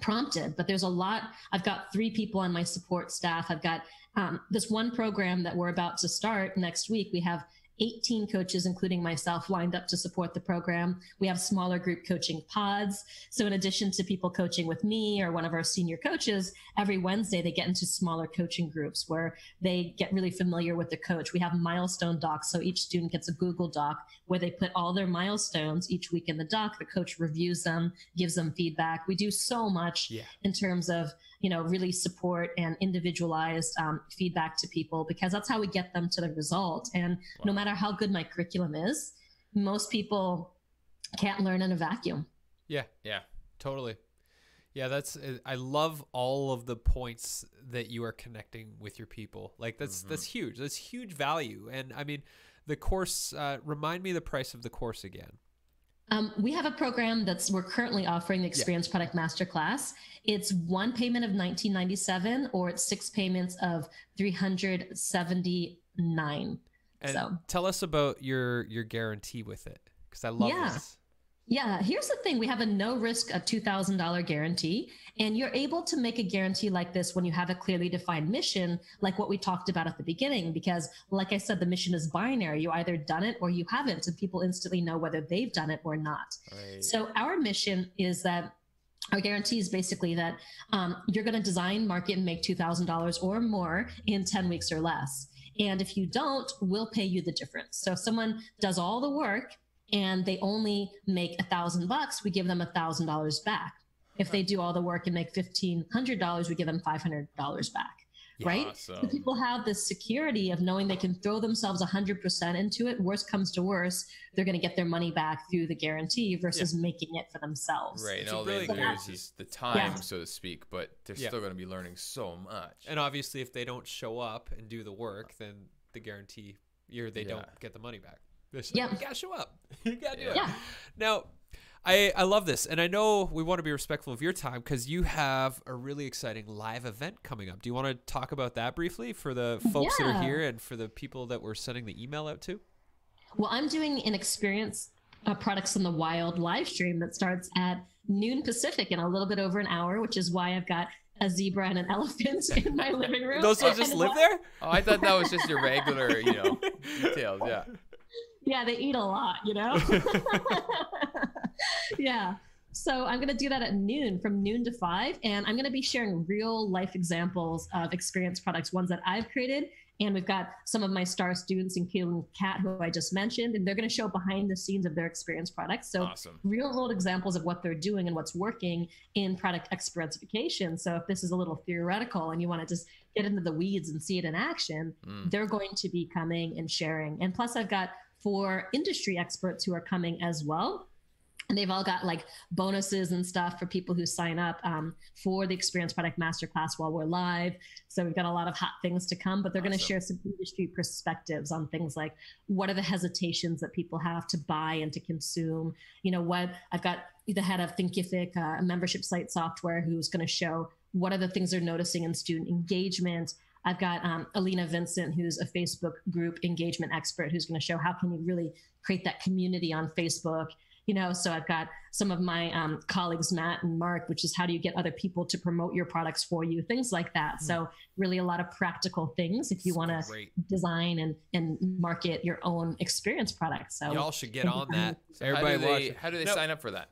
prompted, but there's a lot. I've got three people on my support staff. I've got um, this one program that we're about to start next week. We have 18 coaches, including myself, lined up to support the program. We have smaller group coaching pods. So, in addition to people coaching with me or one of our senior coaches, every Wednesday they get into smaller coaching groups where they get really familiar with the coach. We have milestone docs. So, each student gets a Google Doc where they put all their milestones each week in the doc. The coach reviews them, gives them feedback. We do so much Yeah. in terms of you know really support and individualized um, feedback to people because that's how we get them to the result and no matter how good my curriculum is most people can't learn in a vacuum Yeah, Yeah. totally. Yeah, that's uh, I love all of the points that you are connecting with your people. Like that's that's huge. That's huge value. And I mean, the course uh, remind me the price of the course again. Um, we have a program that's we're currently offering the experience product masterclass it's one payment of 1997 or it's six payments of 379 And So- tell us about your your guarantee with it because I love Yeah. this. Yeah, here's the thing. We have a no risk of $2,000 guarantee, and you're able to make a guarantee like this when you have a clearly defined mission, like what we talked about at the beginning. Because, like I said, the mission is binary. You either done it or you haven't, and people instantly know whether they've done it or not. Right. So, our mission is that our guarantee is basically that um, you're going to design, market, and make $2,000 or more in 10 weeks or less. And if you don't, we'll pay you the difference. So, if someone does all the work and they only make a thousand bucks, we give them a thousand dollars back. If they do all the work and make fifteen hundred dollars, we give them five hundred dollars back. right? So people have this security of knowing they can throw themselves 100% into it. Worst comes to worst, they're going to get their money back through the guarantee versus making it for themselves. Right, and It's a all they brilliant lose is the time, Yeah. so to speak, but they're Yeah. still going to be learning so much. And obviously, if they don't show up and do the work, then the guarantee, or they Yeah. don't get the money back. They're Yeah. like, you gotta show up. you gotta do it. Yeah. Now, I, I love this, and I know we want to be respectful of your time because you have a really exciting live event coming up. Do you want to talk about that briefly for the folks that are here and for the people that we're sending the email out to? Well, I'm doing an experience uh, products in the wild live stream that starts at noon Pacific in a little bit over an hour, which is why I've got a zebra and an elephant in my living room. Those ones just And live there? Oh, I thought that was just your regular, you know, details. Yeah. Yeah, they eat a lot, you know? yeah. So I'm going to do that at noon from noon to five. And I'm going to be sharing real life examples of experience products, ones that I've created. And we've got some of my star students, including Kat, who I just mentioned, and they're going to show behind the scenes of their experience products. So Awesome. real world examples of what they're doing and what's working in product experientification. So if this is a little theoretical and you want to just get into the weeds and see it in action, Mm. they're going to be coming and sharing. And plus, I've got four industry experts who are coming as well. And they've all got like bonuses and stuff for people who sign up um, for the Experience Product Masterclass while we're live. So we've got a lot of hot things to come, but they're going to share some industry perspectives on things like what are the hesitations that people have to buy and to consume. You know, what I've got the head of Thinkific, uh, a membership site software, who's going to show what are the things they're noticing in student engagement. I've got um, Alina Vincent, who's a Facebook group engagement expert, who's going to show how can you really create that community on Facebook. You know, so I've got some of my um, colleagues, Matt and Mark, which is how do you get other people to promote your products for you, things like that. So really a lot of practical things if you want to design and and market your own experience products. So Y'all should get on that. So Everybody how do they, how do they No, sign up for that?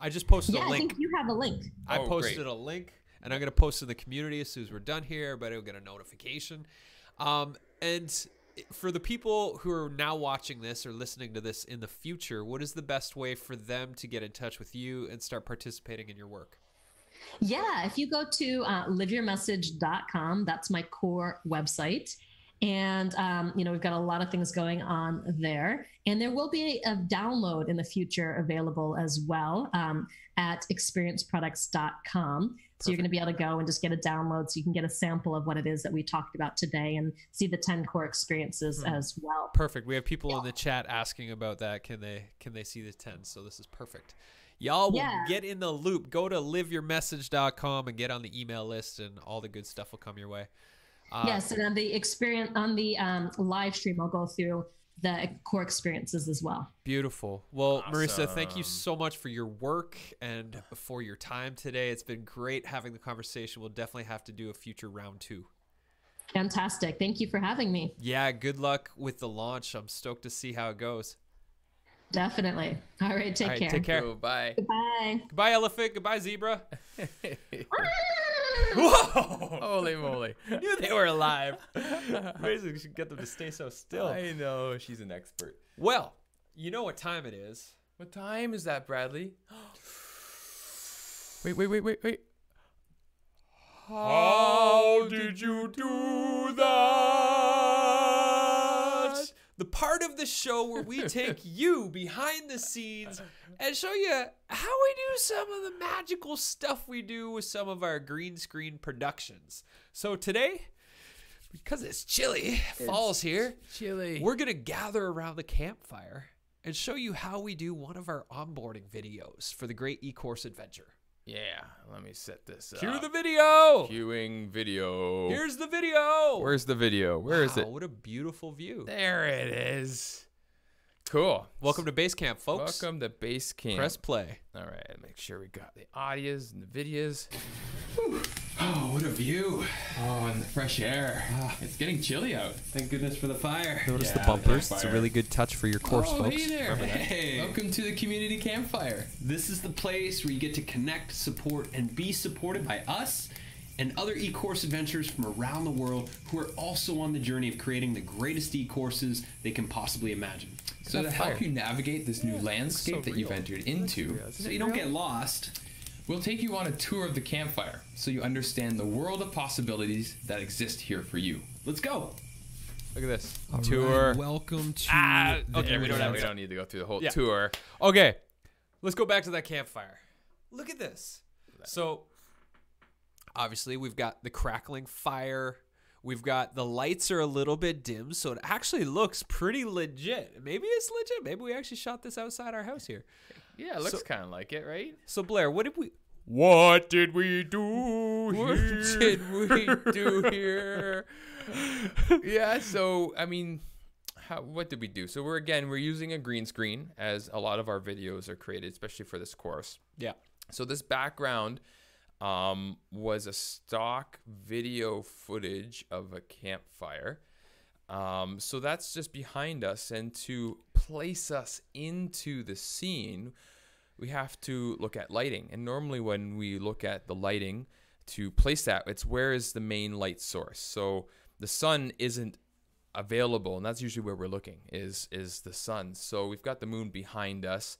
I just posted yeah, a I link. I think you have a link. I Oh, posted great. a link, and I'm gonna post in the community as soon as we're done here. But will get a notification. Um, and for the people who are now watching this or listening to this in the future, what is the best way for them to get in touch with you and start participating in your work? Yeah, if you go to uh, liveyourmessage.com, that's my core website. And, um, you know, we've got a lot of things going on there. And there will be a, download in the future available as well um, at experienceproducts.com. So you're going to be able to go and just get a download so you can get a sample of what it is that we talked about today and see the 10 core experiences Hmm. as well. Perfect. We have people in the chat asking about that. Can they can they see the 10? So this is perfect. Y'all will Yeah. get in the loop. Go to liveyourmessage.com and get on the email list and all the good stuff will come your way. Uh, yes, and on the experience on the um, live stream, I'll go through the core experiences as well. Beautiful. Well, Marisa, thank you so much for your work and for your time today. It's been great having the conversation. We'll definitely have to do a future round two. Fantastic. Thank you for having me. Yeah, good luck with the launch. I'm stoked to see how it goes. Definitely. All right. Take All right, care. take care. Cool, bye. Goodbye. Goodbye, elephant. Goodbye, zebra. Holy moly. knew they were alive. Amazing. We should get them to stay so still. I know. She's an expert. Well, you know what time it is. What time is that, Bradley? wait, wait, wait, wait, wait. How did you do that? The part of the show where we take you behind the scenes and show you how we do some of the magical stuff we do with some of our green screen productions. So today, because it's chilly, fall's here, Chili. we're going to gather around the campfire and show you how we do one of our onboarding videos for the Great E-Course Adventure. Yeah, let me set this Cue up. Cue the video. Cueing video. Here's the video. Where's the video? Where is Wow, it? What a beautiful view. There it is. Cool. Welcome to Base Camp, folks. Welcome to base camp. Press play. All right, make sure we got the audios and the videos. Oh, what a view. Oh, and the fresh air. Ah. It's getting chilly out. Thank goodness for the fire. Notice Yeah, the the bumpers. It's a really good touch for your course, oh, folks. hey there. Hey. Welcome to the community campfire. This is the place where you get to connect, support, and be supported by us and other e-course adventurers from around the world who are also on the journey of creating the greatest e-courses they can possibly imagine. So to help you navigate this new landscape so that you've entered into, So you don't get lost. We'll take you on a tour of the campfire so you understand the world of possibilities that exist here for you. Let's go. Look at this All tour. right, welcome to. Ah, the okay, we don't have we don't need to go through the whole Yeah. tour. Okay, let's go back to that campfire. Look at this. So, obviously, we've got the crackling fire. We've got the lights are a little bit dim, so it actually looks pretty legit. Maybe it's legit. Maybe we actually shot this outside our house here. Yeah, it looks So- kind of like it, right? So, Blair, what did we? What did we do? What did we do here? yeah, so I mean, how what did we do? So we're again we're using a green screen as a lot of our videos are created, especially for this course. Yeah. So this background um, was a stock video footage of a campfire. Um, so that's just behind us, and to place us into the scene, we have to look at lighting. And normally, when we look at the lighting to place that, it's where is the main light source. So the sun isn't available, and that's usually where we're looking is is the sun. So we've got the moon behind us,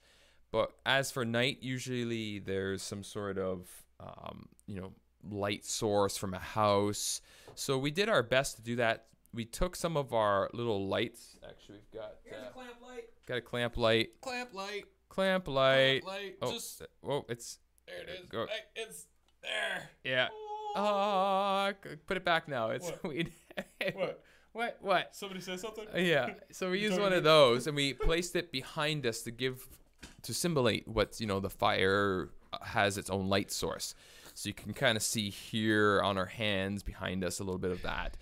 but as for night, usually there's some sort of um, you know light source from a house. So we did our best to do that. We took some of our little lights. Actually, we've got uh, clamp light. got a clamp light, Clamp light. clamp light. Clamp light. Oh, Just whoa! It's there it is. Go- it's there. yeah. Oh, c- put it back now. It's What? we. What? What? What? Somebody say something. Uh, Yeah. So we used one of those and we placed it behind us to give to simulate what you know the fire has its own light source. So you can kind of see here on our hands behind us a little bit of that.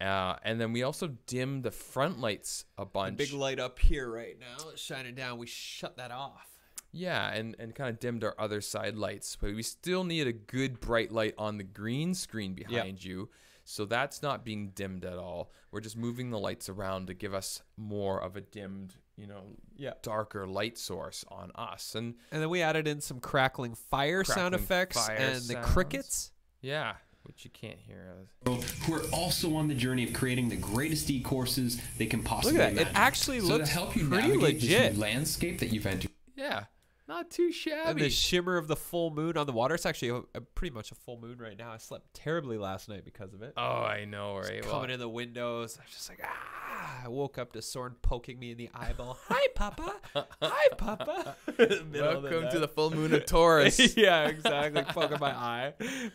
Uh, and then we also dimmed the front lights a bunch. Big light up here right now. It's shining down. We shut that off. Yeah, and, and kind of dimmed our other side lights, but we still need a good bright light on the green screen behind you. So that's not being dimmed at all. We're just moving the lights around to give us more of a dimmed, you know, Yeah. darker light source on us. And And then we added in some crackling fire sound effects fire and the crickets. yeah, which you can't hear. Who are also on the journey of creating the greatest e-courses they can possibly Look at that. It actually So to looks help you pretty navigate this legit. new landscape that you've entered. Yeah, not too shabby. And the shimmer of the full moon on the water. It's actually a, a pretty much a full moon right now. I slept terribly last night because of it. oh, I know, right? Coming Well, in the windows. I was just like, ah. I woke up to Soren poking me in the eyeball. Hi, Papa. Hi, Papa. welcome to the full moon of Taurus. yeah, exactly. Poking my eye.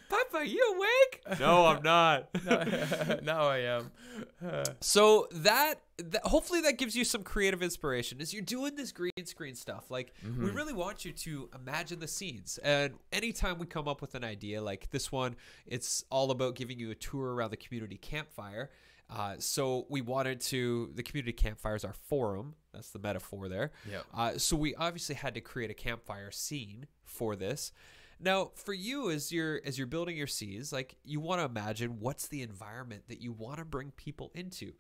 Papa, you awake? No, I'm not. now I am. So that, that hopefully that gives you some creative inspiration as you're doing this green screen stuff. Like we really want you to imagine the scenes. And anytime we come up with an idea like this one, it's all about giving you a tour around the community campfire. Uh, so we wanted to the community campfire is our forum. That's the metaphor there. Yep. Uh, so we obviously had to create a campfire scene for this. Now, for you as you're as you're building your scenes, like you want to imagine what's the environment that you want to bring people into.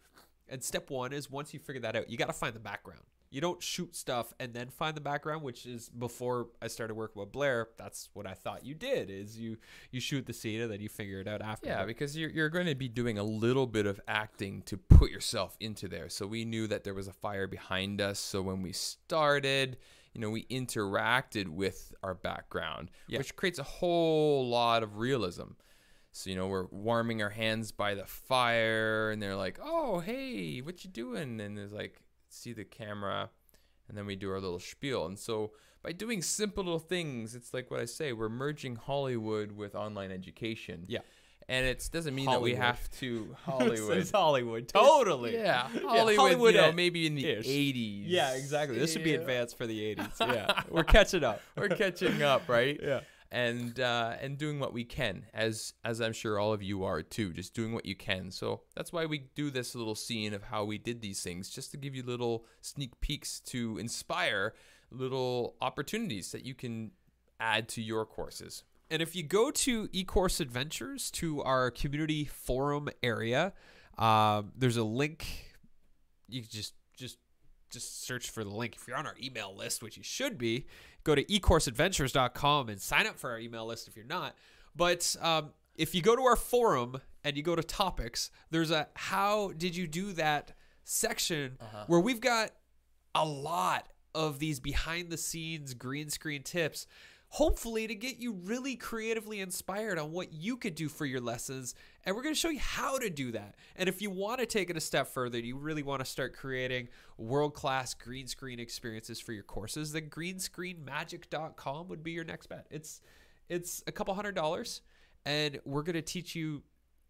And step one is once you figure that out, you got to find the background. You don't shoot stuff and then find the background, which is before I started working with Blair. That's what I thought you did. Is you you shoot the scene and then you figure it out after. Yeah, because you're, you're going to be doing a little bit of acting to put yourself into there. So we knew that there was a fire behind us. So when we started, you know, we interacted with our background, Yeah. which creates a whole lot of realism. So you know, we're warming our hands by the fire, and they're like, "Oh, hey, what you doing?" And there's like, see the camera, and then we do our little spiel. And so by doing simple little things, it's like what I say, we're merging Hollywood with online education. Yeah. And it doesn't mean Hollywood. that we have to Hollywood. It's Hollywood. Totally. Yeah, Hollywood. Hollywood you know, maybe in the ish. '80s. Yeah, exactly. This should be advanced for the 80s. Yeah. We're catching up. We're catching up, right? Yeah. And uh, and doing what we can, as as I'm sure all of you are too, just doing what you can. So that's why we do this little scene of how we did these things, just to give you little sneak peeks to inspire little opportunities that you can add to your courses. And if you go to eCourse Adventures to our community forum area, um, there's a link. You just just just search for the link. If you're on our email list, which you should be, go to ecourseadventures.com and sign up for our email list if you're not. But um, if you go to our forum and you go to topics, there's a how did you do that section where we've got a lot of these behind the scenes green screen tips hopefully to get you really creatively inspired on what you could do for your lessons. And we're going to show you how to do that. And if you want to take it a step further, you really want to start creating world class green screen experiences for your courses, then greenscreenmagic.com would be your next bet. It's it's a couple hundred dollars and we're going to teach you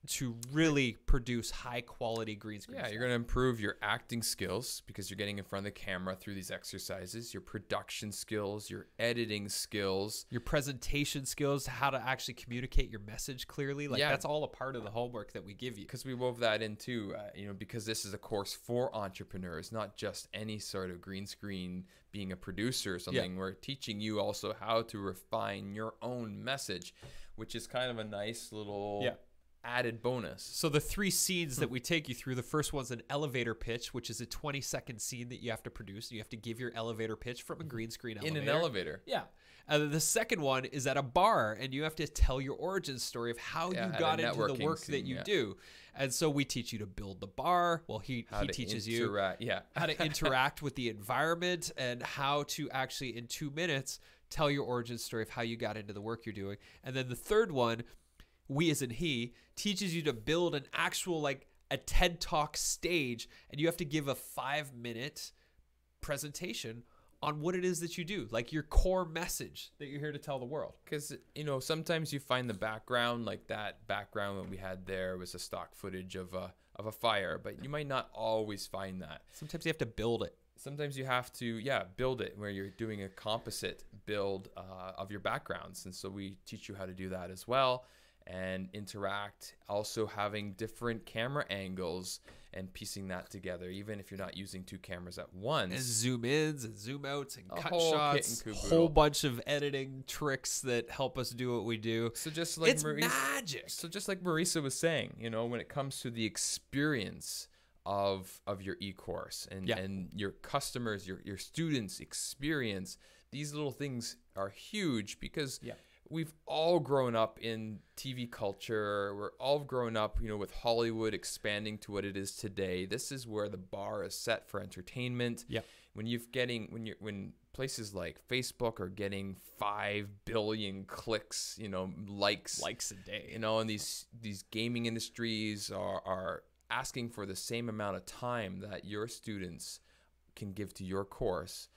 to really produce high quality green screen. Yeah, you're going to improve your acting skills because you're getting in front of the camera through these exercises, your production skills, your editing skills, your presentation skills, how to actually communicate your message clearly. Like Yeah. that's all a part of the homework that we give you. because we wove that into, uh, you know, because this is a course for entrepreneurs, not just any sort of green screen being a producer or something. We're teaching you also how to refine your own message, which is kind of a nice little Yeah. Added bonus. So the three scenes that hmm. we take you through, the first one's an elevator pitch, which is a 20 second scene that you have to produce. You have to give your elevator pitch from a hmm. green screen In an elevator. Yeah. Uh, and then the second one is at a bar, and you have to tell your origin story of how Yeah, you got into the work that you yeah. do. And so we teach you to build the bar. Well, he, How he teaches you Yeah. how to interact with the environment and how to actually, in two minutes, tell your origin story of how you got into the work you're doing. And then the third one, we as in he, teaches you to build an actual, like, a TED Talk stage, and you have to give a five minute presentation on what it is that you do, like your core message that you're here to tell the world. Because you know sometimes you find the background like that background that we had there was a stock footage of a of a fire, but you might not always find that. Sometimes you have to build it. Sometimes you have to yeah build it where you're doing a composite build uh, of your backgrounds, and so we teach you how to do that as well and interact. Also having different camera angles and piecing that together, even if you're not using two cameras at once. And zoom ins and zoom outs and A cut whole shots, and whole bunch of editing tricks that help us do what we do. So just like it's Marisa, magic. so just like Marisa was saying, you know, when it comes to the experience of of your e-course and Yeah. and your customers, your your students' experience, these little things are huge because Yeah. We've all grown up in TV culture. We're all grown up, you know, with Hollywood expanding to what it is today. This is where the bar is set for entertainment. Yep. When you're getting when you're when places like Facebook are getting 5 billion clicks, you know, likes Likes a day. you know, and these these gaming industries are are asking for the same amount of time that your students can give to your course,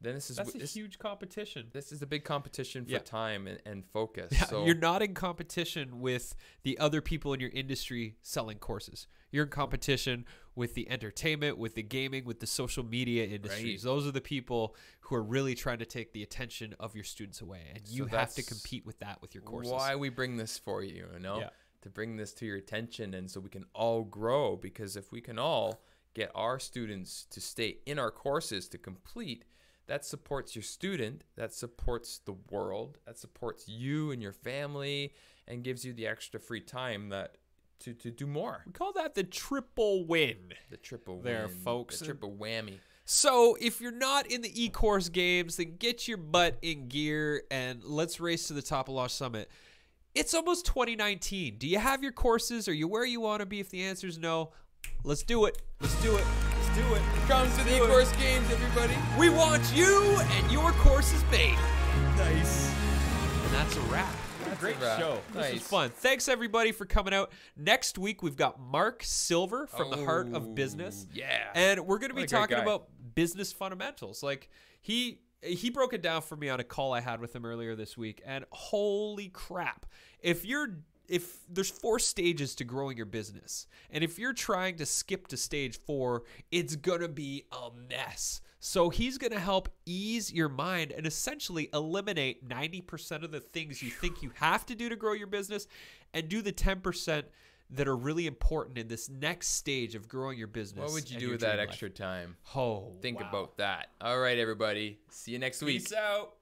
then this is That's a this, huge competition. this is a big competition for Yeah. time and, and focus. Yeah, so you're not in competition with the other people in your industry selling courses. You're in competition with the entertainment, with the gaming, with the social media industries. Right. Those are the people who are really trying to take the attention of your students away, and you have to compete with that with your courses. why we bring this for you, you know, Yeah. to bring this to your attention, and so we can all grow. Because if we can all get our students to stay in our courses to complete, that supports your student, that supports the world, that supports you and your family, and gives you the extra free time that to to do more. We call that the triple win. The triple There, win, There, folks. The triple whammy. So, if you're not in the e-course games, then get your butt in gear and let's race to the top of Launch Summit. It's almost 2019. Do you have your courses? Are you where you want to be? If the answer is no, let's do it. Let's do it. Let's do it. Come to the do it. games, everybody. We want you and your courses made. Nice. And that's a wrap. Great a show. This was Nice. fun. Thanks everybody for coming out. Next week we've got Mark Silver from the Heart of Oh, Business. yeah. And we're going to be What a great talking about business fundamentals. Like he he broke it down for me on a call I had with him earlier this week and holy crap. If you're if there's four stages to growing your business and if you're trying to skip to stage 4, it's to be a mess. So he's to help ease your mind and essentially eliminate 90% of the things you think you have to do to grow your business and do the 10% that are really important in this next stage of growing your business. What would you do with that life. extra time? Oh, Think wow. about that. All right, everybody. See you next week. Peace out.